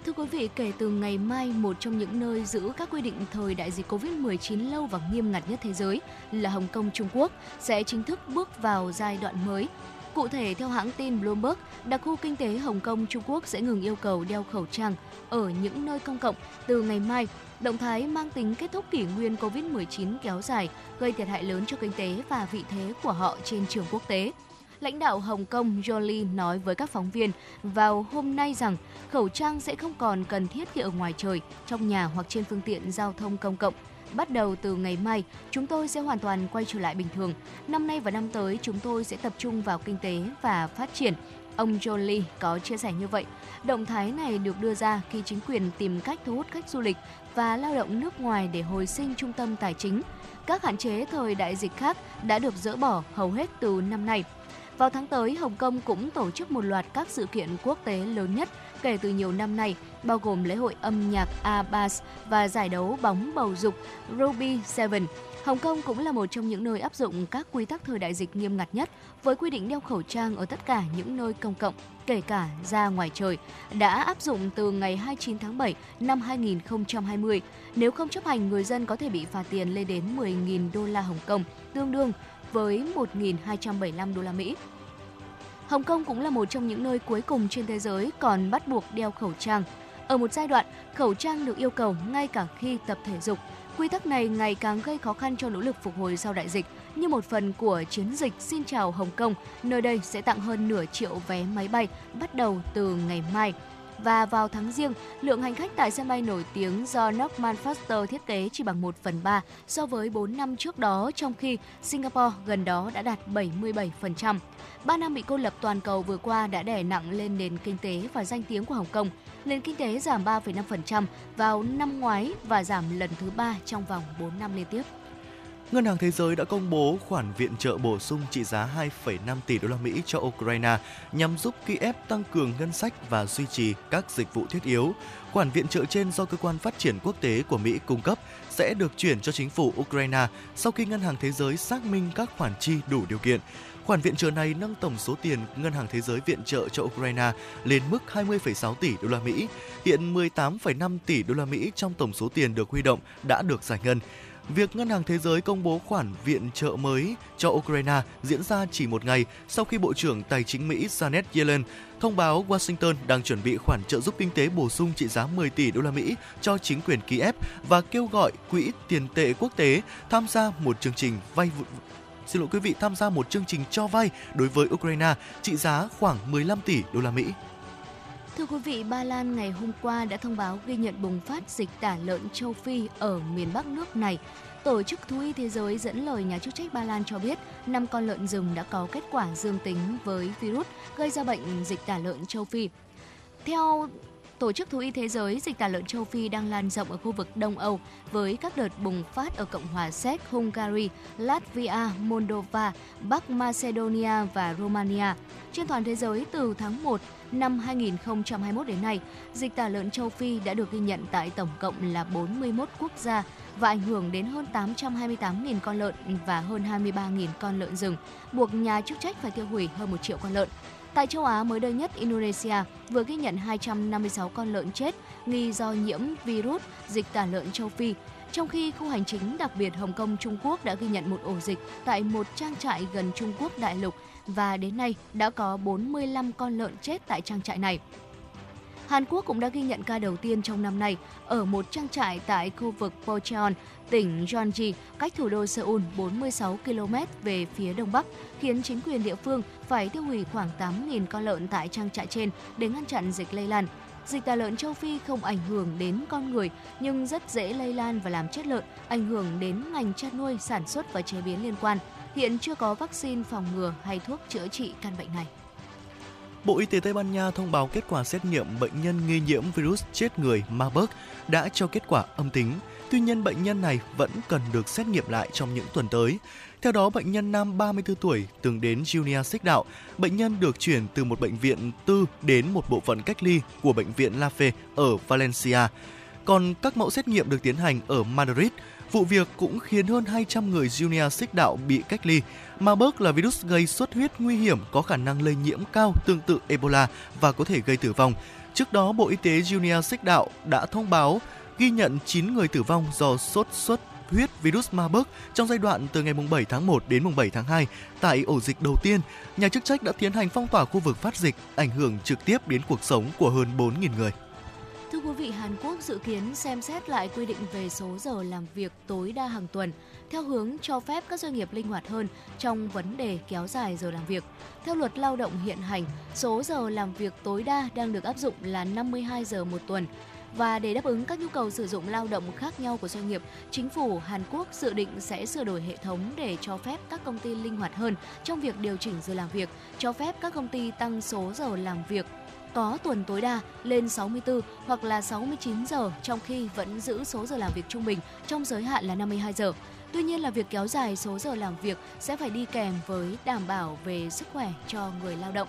[SPEAKER 2] Thưa quý vị, kể từ ngày mai, một trong những nơi giữ các quy định thời đại dịch Covid-19 lâu và nghiêm ngặt nhất thế giới là Hồng Kông, Trung Quốc sẽ chính thức bước vào giai đoạn mới. Cụ thể, theo hãng tin Bloomberg, đặc khu kinh tế Hồng Kông, Trung Quốc sẽ ngừng yêu cầu đeo khẩu trang ở những nơi công cộng từ ngày mai. Động thái mang tính kết thúc kỷ nguyên Covid-19 kéo dài, gây thiệt hại lớn cho kinh tế và vị thế của họ trên trường quốc tế. Lãnh đạo Hồng Kông Jolie nói với các phóng viên vào hôm nay rằng khẩu trang sẽ không còn cần thiết khi ở ngoài trời, trong nhà hoặc trên phương tiện giao thông công cộng. Bắt đầu từ ngày mai, chúng tôi sẽ hoàn toàn quay trở lại bình thường. Năm nay và năm tới, chúng tôi sẽ tập trung vào kinh tế và phát triển. Ông John Lee có chia sẻ như vậy. Động thái này được đưa ra khi chính quyền tìm cách thu hút khách du lịch và lao động nước ngoài để hồi sinh trung tâm tài chính. Các hạn chế thời đại dịch khác đã được dỡ bỏ hầu hết từ năm nay. Vào tháng tới, Hồng Kông cũng tổ chức một loạt các sự kiện quốc tế lớn nhất kể từ nhiều năm nay, bao gồm lễ hội âm nhạc ABAS và giải đấu bóng bầu dục Ruby Seven. Hồng Kông cũng là một trong những nơi áp dụng các quy tắc thời đại dịch nghiêm ngặt nhất với quy định đeo khẩu trang ở tất cả những nơi công cộng, kể cả ra ngoài trời, đã áp dụng từ ngày 29 tháng 7 năm 2020. Nếu không chấp hành, người dân có thể bị phạt tiền lên đến 10.000 đô la Hồng Kông, tương đương với 1.275 đô la Mỹ. Hồng Kông cũng là một trong những nơi cuối cùng trên thế giới còn bắt buộc đeo khẩu trang. Ở một giai đoạn, khẩu trang được yêu cầu ngay cả khi tập thể dục. Quy tắc này ngày càng gây khó khăn cho nỗ lực phục hồi sau đại dịch. Như một phần của chiến dịch Xin chào Hồng Kông, nơi đây sẽ tặng hơn nửa triệu vé máy bay bắt đầu từ ngày mai và vào tháng riêng, lượng hành khách tại sân bay nổi tiếng do Norman Foster thiết kế chỉ bằng 1 phần 3 so với 4 năm trước đó, trong khi Singapore gần đó đã đạt 77%. 3 năm bị cô lập toàn cầu vừa qua đã đè nặng lên nền kinh tế và danh tiếng của Hồng Kông. Nền kinh tế giảm 3,5% vào năm ngoái và giảm lần thứ ba trong vòng 4 năm liên tiếp.
[SPEAKER 3] Ngân hàng Thế giới đã công bố khoản viện trợ bổ sung trị giá 2,5 tỷ đô la Mỹ cho Ukraine nhằm giúp Kiev tăng cường ngân sách và duy trì các dịch vụ thiết yếu. Khoản viện trợ trên do cơ quan phát triển quốc tế của Mỹ cung cấp sẽ được chuyển cho chính phủ Ukraine sau khi Ngân hàng Thế giới xác minh các khoản chi đủ điều kiện. Khoản viện trợ này nâng tổng số tiền Ngân hàng Thế giới viện trợ cho Ukraine lên mức 20,6 tỷ đô la Mỹ. Hiện 18,5 tỷ đô la Mỹ trong tổng số tiền được huy động đã được giải ngân. Việc Ngân hàng Thế giới công bố khoản viện trợ mới cho Ukraine diễn ra chỉ một ngày sau khi Bộ trưởng Tài chính Mỹ Janet Yellen thông báo Washington đang chuẩn bị khoản trợ giúp kinh tế bổ sung trị giá 10 tỷ đô la Mỹ cho chính quyền Kiev và kêu gọi quỹ tiền tệ quốc tế tham gia một chương trình vay xin lỗi quý vị, tham gia một chương trình cho vay đối với Ukraine trị giá khoảng 15 tỷ đô la Mỹ.
[SPEAKER 2] Thưa quý vị, Ba Lan ngày hôm qua đã thông báo ghi nhận bùng phát dịch tả lợn châu Phi ở miền Bắc nước này. Tổ chức Thú y Thế giới dẫn lời nhà chức trách Ba Lan cho biết, 5 con lợn rừng đã có kết quả dương tính với virus gây ra bệnh dịch tả lợn châu Phi. Theo Tổ chức Thú y Thế giới, dịch tả lợn châu Phi đang lan rộng ở khu vực Đông Âu với các đợt bùng phát ở Cộng hòa Séc, Hungary, Latvia, Moldova, Bắc Macedonia và Romania. Trên toàn thế giới từ tháng 1 năm 2021 đến nay, dịch tả lợn châu Phi đã được ghi nhận tại tổng cộng là 41 quốc gia và ảnh hưởng đến hơn 828.000 con lợn và hơn 23.000 con lợn rừng, buộc nhà chức trách phải tiêu hủy hơn 1 triệu con lợn. Tại châu Á mới đây nhất, Indonesia vừa ghi nhận 256 con lợn chết nghi do nhiễm virus dịch tả lợn châu Phi, trong khi khu hành chính đặc biệt Hồng Kông Trung Quốc đã ghi nhận một ổ dịch tại một trang trại gần Trung Quốc đại lục và đến nay đã có 45 con lợn chết tại trang trại này. Hàn Quốc cũng đã ghi nhận ca đầu tiên trong năm nay ở một trang trại tại khu vực Pocheon, tỉnh Gyeonggi, cách thủ đô Seoul 46 km về phía đông bắc, khiến chính quyền địa phương phải tiêu hủy khoảng 8.000 con lợn tại trang trại trên để ngăn chặn dịch lây lan. Dịch tả lợn châu Phi không ảnh hưởng đến con người nhưng rất dễ lây lan và làm chết lợn, ảnh hưởng đến ngành chăn nuôi, sản xuất và chế biến liên quan. Hiện chưa có vaccine phòng ngừa hay thuốc chữa trị căn bệnh này.
[SPEAKER 3] Bộ Y tế Tây Ban Nha thông báo kết quả xét nghiệm bệnh nhân nghi nhiễm virus chết người Marburg đã cho kết quả âm tính. Tuy nhiên, bệnh nhân này vẫn cần được xét nghiệm lại trong những tuần tới. Theo đó, bệnh nhân nam 34 tuổi từng đến Junia Xích Đạo. Bệnh nhân được chuyển từ một bệnh viện tư đến một bộ phận cách ly của bệnh viện La Fe ở Valencia. Còn các mẫu xét nghiệm được tiến hành ở Madrid. Vụ việc cũng khiến hơn 200 người Junior Xích Đạo bị cách ly. Marburg là virus gây xuất huyết nguy hiểm có khả năng lây nhiễm cao tương tự Ebola và có thể gây tử vong. Trước đó, Bộ Y tế Junior Xích Đạo đã thông báo ghi nhận 9 người tử vong do sốt xuất huyết virus Marburg trong giai đoạn từ ngày 7 tháng 1 đến 7 tháng 2 tại ổ dịch đầu tiên. Nhà chức trách đã tiến hành phong tỏa khu vực phát dịch, ảnh hưởng trực tiếp đến cuộc sống của hơn 4.000 người.
[SPEAKER 2] Thưa quý vị, Hàn Quốc dự kiến xem xét lại quy định về số giờ làm việc tối đa hàng tuần theo hướng cho phép các doanh nghiệp linh hoạt hơn trong vấn đề kéo dài giờ làm việc. Theo luật lao động hiện hành, số giờ làm việc tối đa đang được áp dụng là 52 giờ một tuần. Và để đáp ứng các nhu cầu sử dụng lao động khác nhau của doanh nghiệp, chính phủ Hàn Quốc dự định sẽ sửa đổi hệ thống để cho phép các công ty linh hoạt hơn trong việc điều chỉnh giờ làm việc, cho phép các công ty tăng số giờ làm việc có tuần tối đa lên 64 hoặc là 69 giờ trong khi vẫn giữ số giờ làm việc trung bình, trong giới hạn là 52 giờ. Tuy nhiên là việc kéo dài số giờ làm việc sẽ phải đi kèm với đảm bảo về sức khỏe cho người lao động.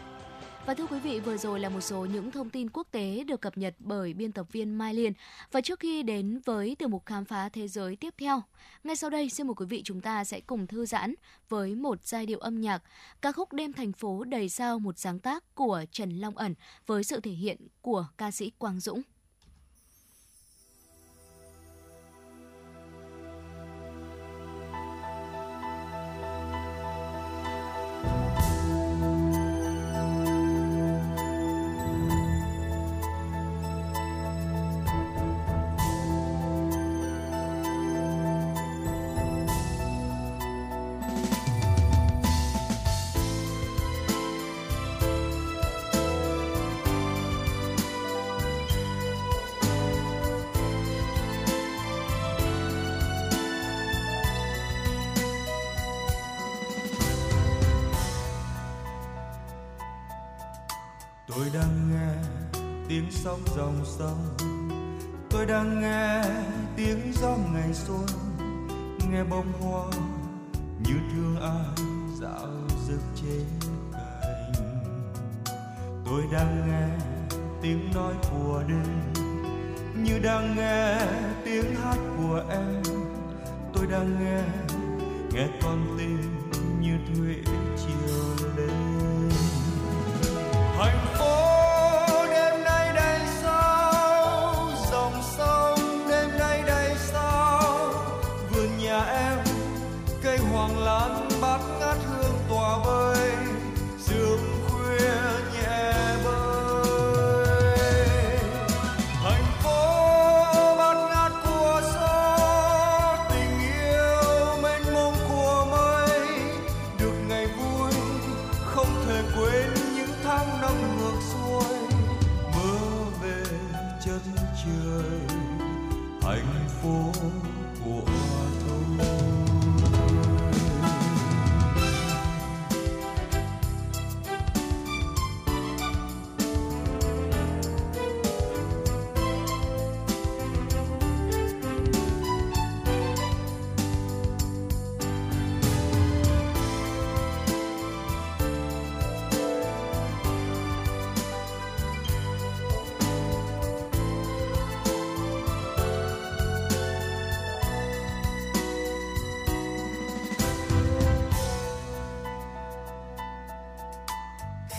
[SPEAKER 2] Và thưa quý vị, vừa rồi là một số những thông tin quốc tế được cập nhật bởi biên tập viên Mai Liên. Và trước khi đến với tiểu mục khám phá thế giới tiếp theo, ngay sau đây xin mời quý vị chúng ta sẽ cùng thư giãn với một giai điệu âm nhạc ca khúc Đêm thành phố đầy sao một sáng tác của Trần Long Ẩn với sự thể hiện của ca sĩ Quang Dũng.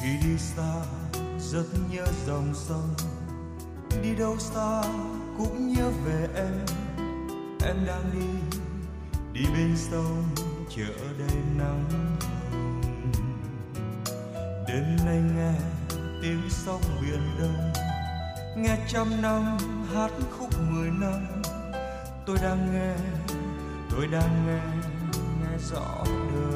[SPEAKER 9] Khi đi xa rất nhớ dòng sông. Đi đâu xa cũng nhớ về em. Em đang đi đi bên sông, chờ đầy nắng hồng. Đêm nay nghe tiếng sóng biển đông. Nghe trăm năm hát khúc mười năm. Tôi đang nghe, tôi đang nghe nghe rõ đời.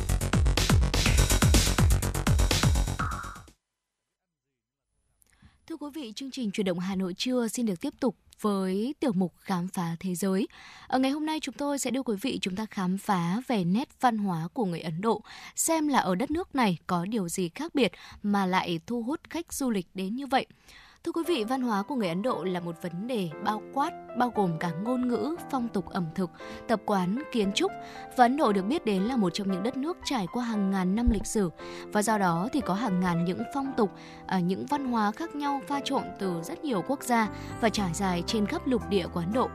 [SPEAKER 2] Chương trình chuyển động Hà Nội trưa xin được tiếp tục với tiểu mục khám phá thế giới. Ở ngày hôm nay chúng tôi sẽ đưa quý vị chúng ta khám phá về nét văn hóa của người Ấn Độ, xem là ở đất nước này có điều gì khác biệt mà lại thu hút khách du lịch đến như vậy. Thưa quý vị, văn hóa của người Ấn Độ là một vấn đề bao quát, bao gồm cả ngôn ngữ, phong tục ẩm thực, tập quán, kiến trúc. Và Ấn Độ được biết đến là một trong những đất nước trải qua hàng ngàn năm lịch sử và do đó thì có hàng ngàn những phong tục, à, những văn hóa khác nhau pha trộn từ rất nhiều quốc gia và trải dài trên khắp lục địa của Ấn Độ.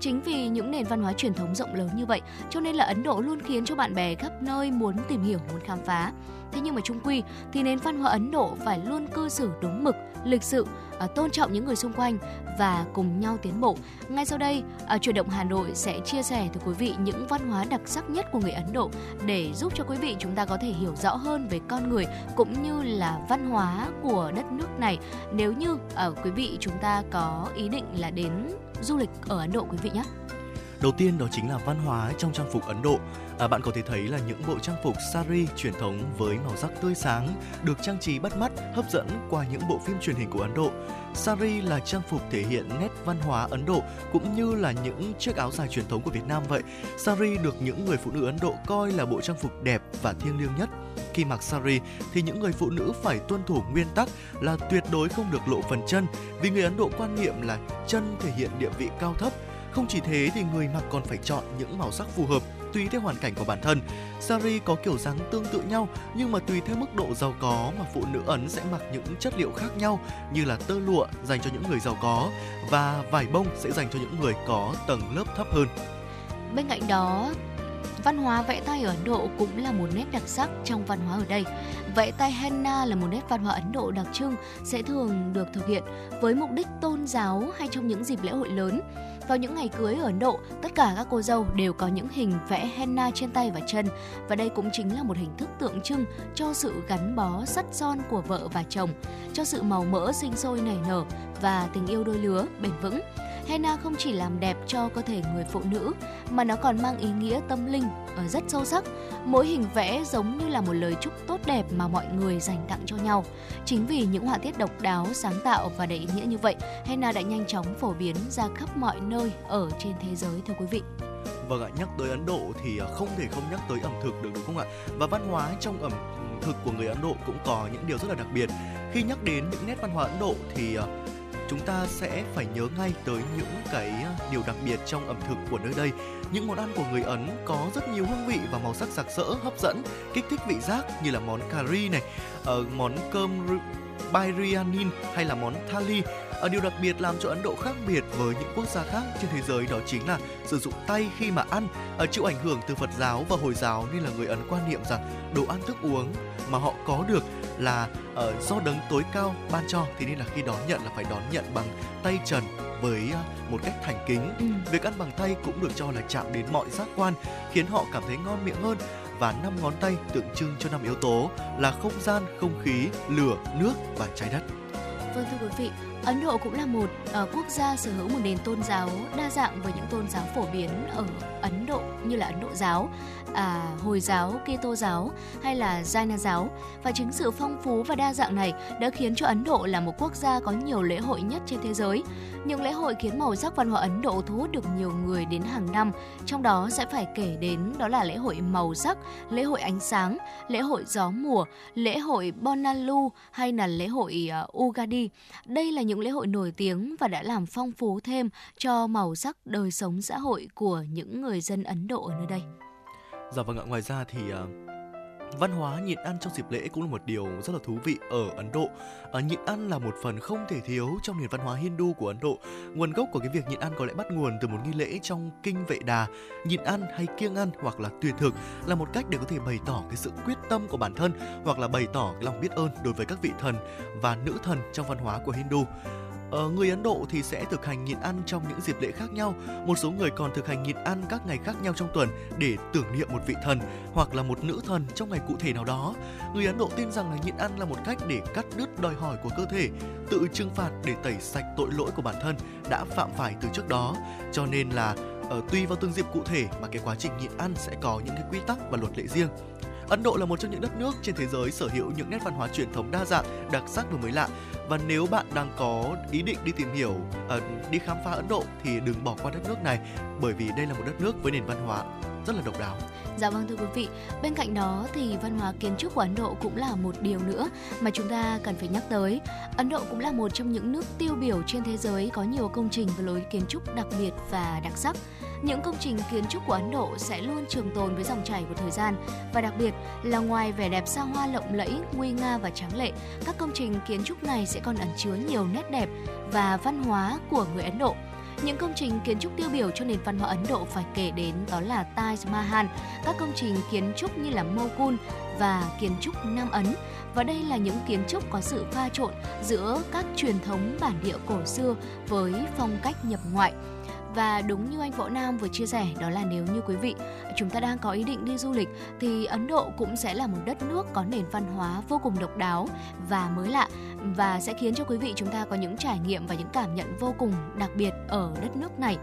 [SPEAKER 2] Chính vì những nền văn hóa truyền thống rộng lớn như vậy, cho nên là Ấn Độ luôn khiến cho bạn bè khắp nơi muốn tìm hiểu, muốn khám phá. Thế nhưng mà chung quy thì nền văn hóa Ấn Độ phải luôn cư xử đúng mực, lịch sự, à, tôn trọng những người xung quanh và cùng nhau tiến bộ. Ngay sau đây, à, chuyển động Hà Nội sẽ chia sẻ với quý vị những văn hóa đặc sắc nhất của người Ấn Độ để giúp cho quý vị chúng ta có thể hiểu rõ hơn về con người cũng như là văn hóa của đất nước này. Nếu như ở quý vị chúng ta có ý định là đến du lịch ở Ấn Độ quý vị nhé.
[SPEAKER 3] Đầu tiên đó chính là văn hóa trong trang phục Ấn Độ. À, bạn có thể thấy là những bộ trang phục sari truyền thống với màu sắc tươi sáng được trang trí bắt mắt, hấp dẫn qua những bộ phim truyền hình của Ấn Độ. Sari là trang phục thể hiện nét văn hóa Ấn Độ cũng như là những chiếc áo dài truyền thống của Việt Nam vậy. Sari được những người phụ nữ Ấn Độ coi là bộ trang phục đẹp và thiêng liêng nhất. Khi mặc sari thì những người phụ nữ phải tuân thủ nguyên tắc là tuyệt đối không được lộ phần chân vì người Ấn Độ quan niệm là chân thể hiện địa vị cao thấp không chỉ thế thì người mặc còn phải chọn những màu sắc phù hợp tùy theo hoàn cảnh của bản thân. Sari có kiểu dáng tương tự nhau nhưng mà tùy theo mức độ giàu có mà phụ nữ Ấn sẽ mặc những chất liệu khác nhau như là tơ lụa dành cho những người giàu có và vải bông sẽ dành cho những người có tầng lớp thấp hơn.
[SPEAKER 2] Bên cạnh đó, Văn hóa vẽ tay ở Ấn Độ cũng là một nét đặc sắc trong văn hóa ở đây. Vẽ tay henna là một nét văn hóa Ấn Độ đặc trưng sẽ thường được thực hiện với mục đích tôn giáo hay trong những dịp lễ hội lớn. Vào những ngày cưới ở Ấn Độ, tất cả các cô dâu đều có những hình vẽ henna trên tay và chân và đây cũng chính là một hình thức tượng trưng cho sự gắn bó sắt son của vợ và chồng, cho sự màu mỡ sinh sôi nảy nở và tình yêu đôi lứa bền vững. Henna không chỉ làm đẹp cho cơ thể người phụ nữ mà nó còn mang ý nghĩa tâm linh ở rất sâu sắc. Mỗi hình vẽ giống như là một lời chúc tốt đẹp mà mọi người dành tặng cho nhau. Chính vì những họa tiết độc đáo, sáng tạo và đầy ý nghĩa như vậy, henna đã nhanh chóng phổ biến ra khắp mọi nơi ở trên thế giới thưa quý vị.
[SPEAKER 3] Vâng ạ, nhắc tới Ấn Độ thì à, không thể không nhắc tới ẩm thực được đúng không ạ? Và văn hóa trong ẩm thực của người Ấn Độ cũng có những điều rất là đặc biệt. Khi nhắc đến những nét văn hóa Ấn Độ thì à, chúng ta sẽ phải nhớ ngay tới những cái ờ, điều đặc biệt trong ẩm thực của nơi đây. Những món ăn của người Ấn có rất nhiều hương vị và màu sắc sặc sỡ, hấp dẫn, kích thích vị giác như là món curry này, uh, món cơm biryani hay là món thali. Ở điều đặc biệt làm cho Ấn Độ khác biệt với những quốc gia khác trên thế giới đó chính là sử dụng tay khi mà ăn. Ở chịu ảnh hưởng từ Phật giáo và Hồi giáo nên là người Ấn quan niệm rằng đồ ăn thức uống mà họ có được là uh, do đấng tối cao ban cho thì nên là khi đón nhận là phải đón nhận bằng tay trần với uh, một cách thành kính. Ừ. Việc ăn bằng tay cũng được cho là chạm đến mọi giác quan, khiến họ cảm thấy ngon miệng hơn và năm ngón tay tượng trưng cho năm yếu tố là không gian, không khí, lửa, nước và trái đất.
[SPEAKER 2] Vâng thưa quý vị, Ấn Độ cũng là một uh, quốc gia sở hữu một nền tôn giáo đa dạng với những tôn giáo phổ biến ở Ấn Độ như là Ấn Độ giáo, à, Hồi giáo, Kitô giáo hay là Jaina giáo. Và chính sự phong phú và đa dạng này đã khiến cho Ấn Độ là một quốc gia có nhiều lễ hội nhất trên thế giới. Những lễ hội khiến màu sắc văn hóa Ấn Độ thu hút được nhiều người đến hàng năm, trong đó sẽ phải kể đến đó là lễ hội màu sắc, lễ hội ánh sáng, lễ hội gió mùa, lễ hội Bonalu hay là lễ hội à, uh, Ugadi. Đây là những lễ hội nổi tiếng và đã làm phong phú thêm cho màu sắc đời sống xã hội của những người dân Ấn Độ ở nơi đây.
[SPEAKER 3] Dạ vâng ạ, ngoài ra thì uh, Văn hóa nhịn ăn trong dịp lễ cũng là một điều rất là thú vị ở Ấn Độ. Uh, nhịn ăn là một phần không thể thiếu trong nền văn hóa Hindu của Ấn Độ. Nguồn gốc của cái việc nhịn ăn có lẽ bắt nguồn từ một nghi lễ trong kinh Vệ Đà. Nhịn ăn hay kiêng ăn hoặc là tuyệt thực là một cách để có thể bày tỏ cái sự quyết tâm của bản thân hoặc là bày tỏ lòng biết ơn đối với các vị thần và nữ thần trong văn hóa của Hindu. Ờ, người Ấn Độ thì sẽ thực hành nhịn ăn trong những dịp lễ khác nhau. Một số người còn thực hành nhịn ăn các ngày khác nhau trong tuần để tưởng niệm một vị thần hoặc là một nữ thần trong ngày cụ thể nào đó. Người Ấn Độ tin rằng là nhịn ăn là một cách để cắt đứt đòi hỏi của cơ thể, tự trừng phạt để tẩy sạch tội lỗi của bản thân đã phạm phải từ trước đó. Cho nên là ở tùy vào từng dịp cụ thể mà cái quá trình nhịn ăn sẽ có những cái quy tắc và luật lệ riêng. Ấn Độ là một trong những đất nước trên thế giới sở hữu những nét văn hóa truyền thống đa dạng, đặc sắc và mới lạ. Và nếu bạn đang có ý định đi tìm hiểu, uh, đi khám phá Ấn Độ thì đừng bỏ qua đất nước này bởi vì đây là một đất nước với nền văn hóa rất là độc đáo.
[SPEAKER 2] Dạ vâng thưa quý vị, bên cạnh đó thì văn hóa kiến trúc của Ấn Độ cũng là một điều nữa mà chúng ta cần phải nhắc tới. Ấn Độ cũng là một trong những nước tiêu biểu trên thế giới có nhiều công trình và lối kiến trúc đặc biệt và đặc sắc. Những công trình kiến trúc của Ấn Độ sẽ luôn trường tồn với dòng chảy của thời gian và đặc biệt là ngoài vẻ đẹp xa hoa lộng lẫy, nguy nga và tráng lệ, các công trình kiến trúc này sẽ còn ẩn chứa nhiều nét đẹp và văn hóa của người Ấn Độ. Những công trình kiến trúc tiêu biểu cho nền văn hóa Ấn Độ phải kể đến đó là Taj Mahal, các công trình kiến trúc như là Mogul và kiến trúc Nam Ấn. Và đây là những kiến trúc có sự pha trộn giữa các truyền thống bản địa cổ xưa với phong cách nhập ngoại. Và đúng như anh Võ Nam vừa chia sẻ đó là nếu như quý vị chúng ta đang có ý định đi du lịch thì Ấn Độ cũng sẽ là một đất nước có nền văn hóa vô cùng độc đáo và mới lạ và sẽ khiến cho quý vị chúng ta có những trải nghiệm và những cảm nhận vô cùng đặc biệt ở đất nước này.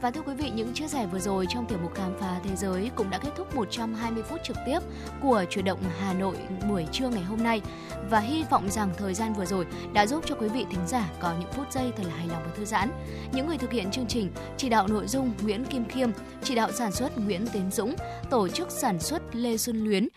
[SPEAKER 2] Và thưa quý vị, những chia sẻ vừa rồi trong tiểu mục khám phá thế giới cũng đã kết thúc 120 phút trực tiếp của chuyển động Hà Nội buổi trưa ngày hôm nay và hy vọng rằng thời gian vừa rồi đã giúp cho quý vị thính giả có những phút giây thật là hài lòng và thư giãn. Những người thực hiện chương trình, chỉ đạo nội dung Nguyễn Kim Khiêm, chỉ đạo sản xuất Nguyễn Tiến Dũng, tổ chức sản xuất Lê Xuân Luyến,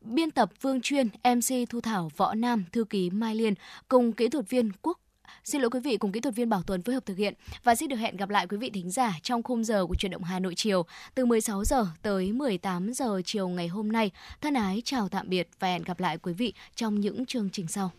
[SPEAKER 2] biên tập Vương Chuyên, MC Thu Thảo Võ Nam, thư ký Mai Liên cùng kỹ thuật viên Quốc Xin lỗi quý vị cùng kỹ thuật viên Bảo Tuấn phối hợp thực hiện và xin được hẹn gặp lại quý vị thính giả trong khung giờ của chuyển động Hà Nội chiều từ 16 giờ tới 18 giờ chiều ngày hôm nay. Thân ái chào tạm biệt và hẹn gặp lại quý vị trong những chương trình sau.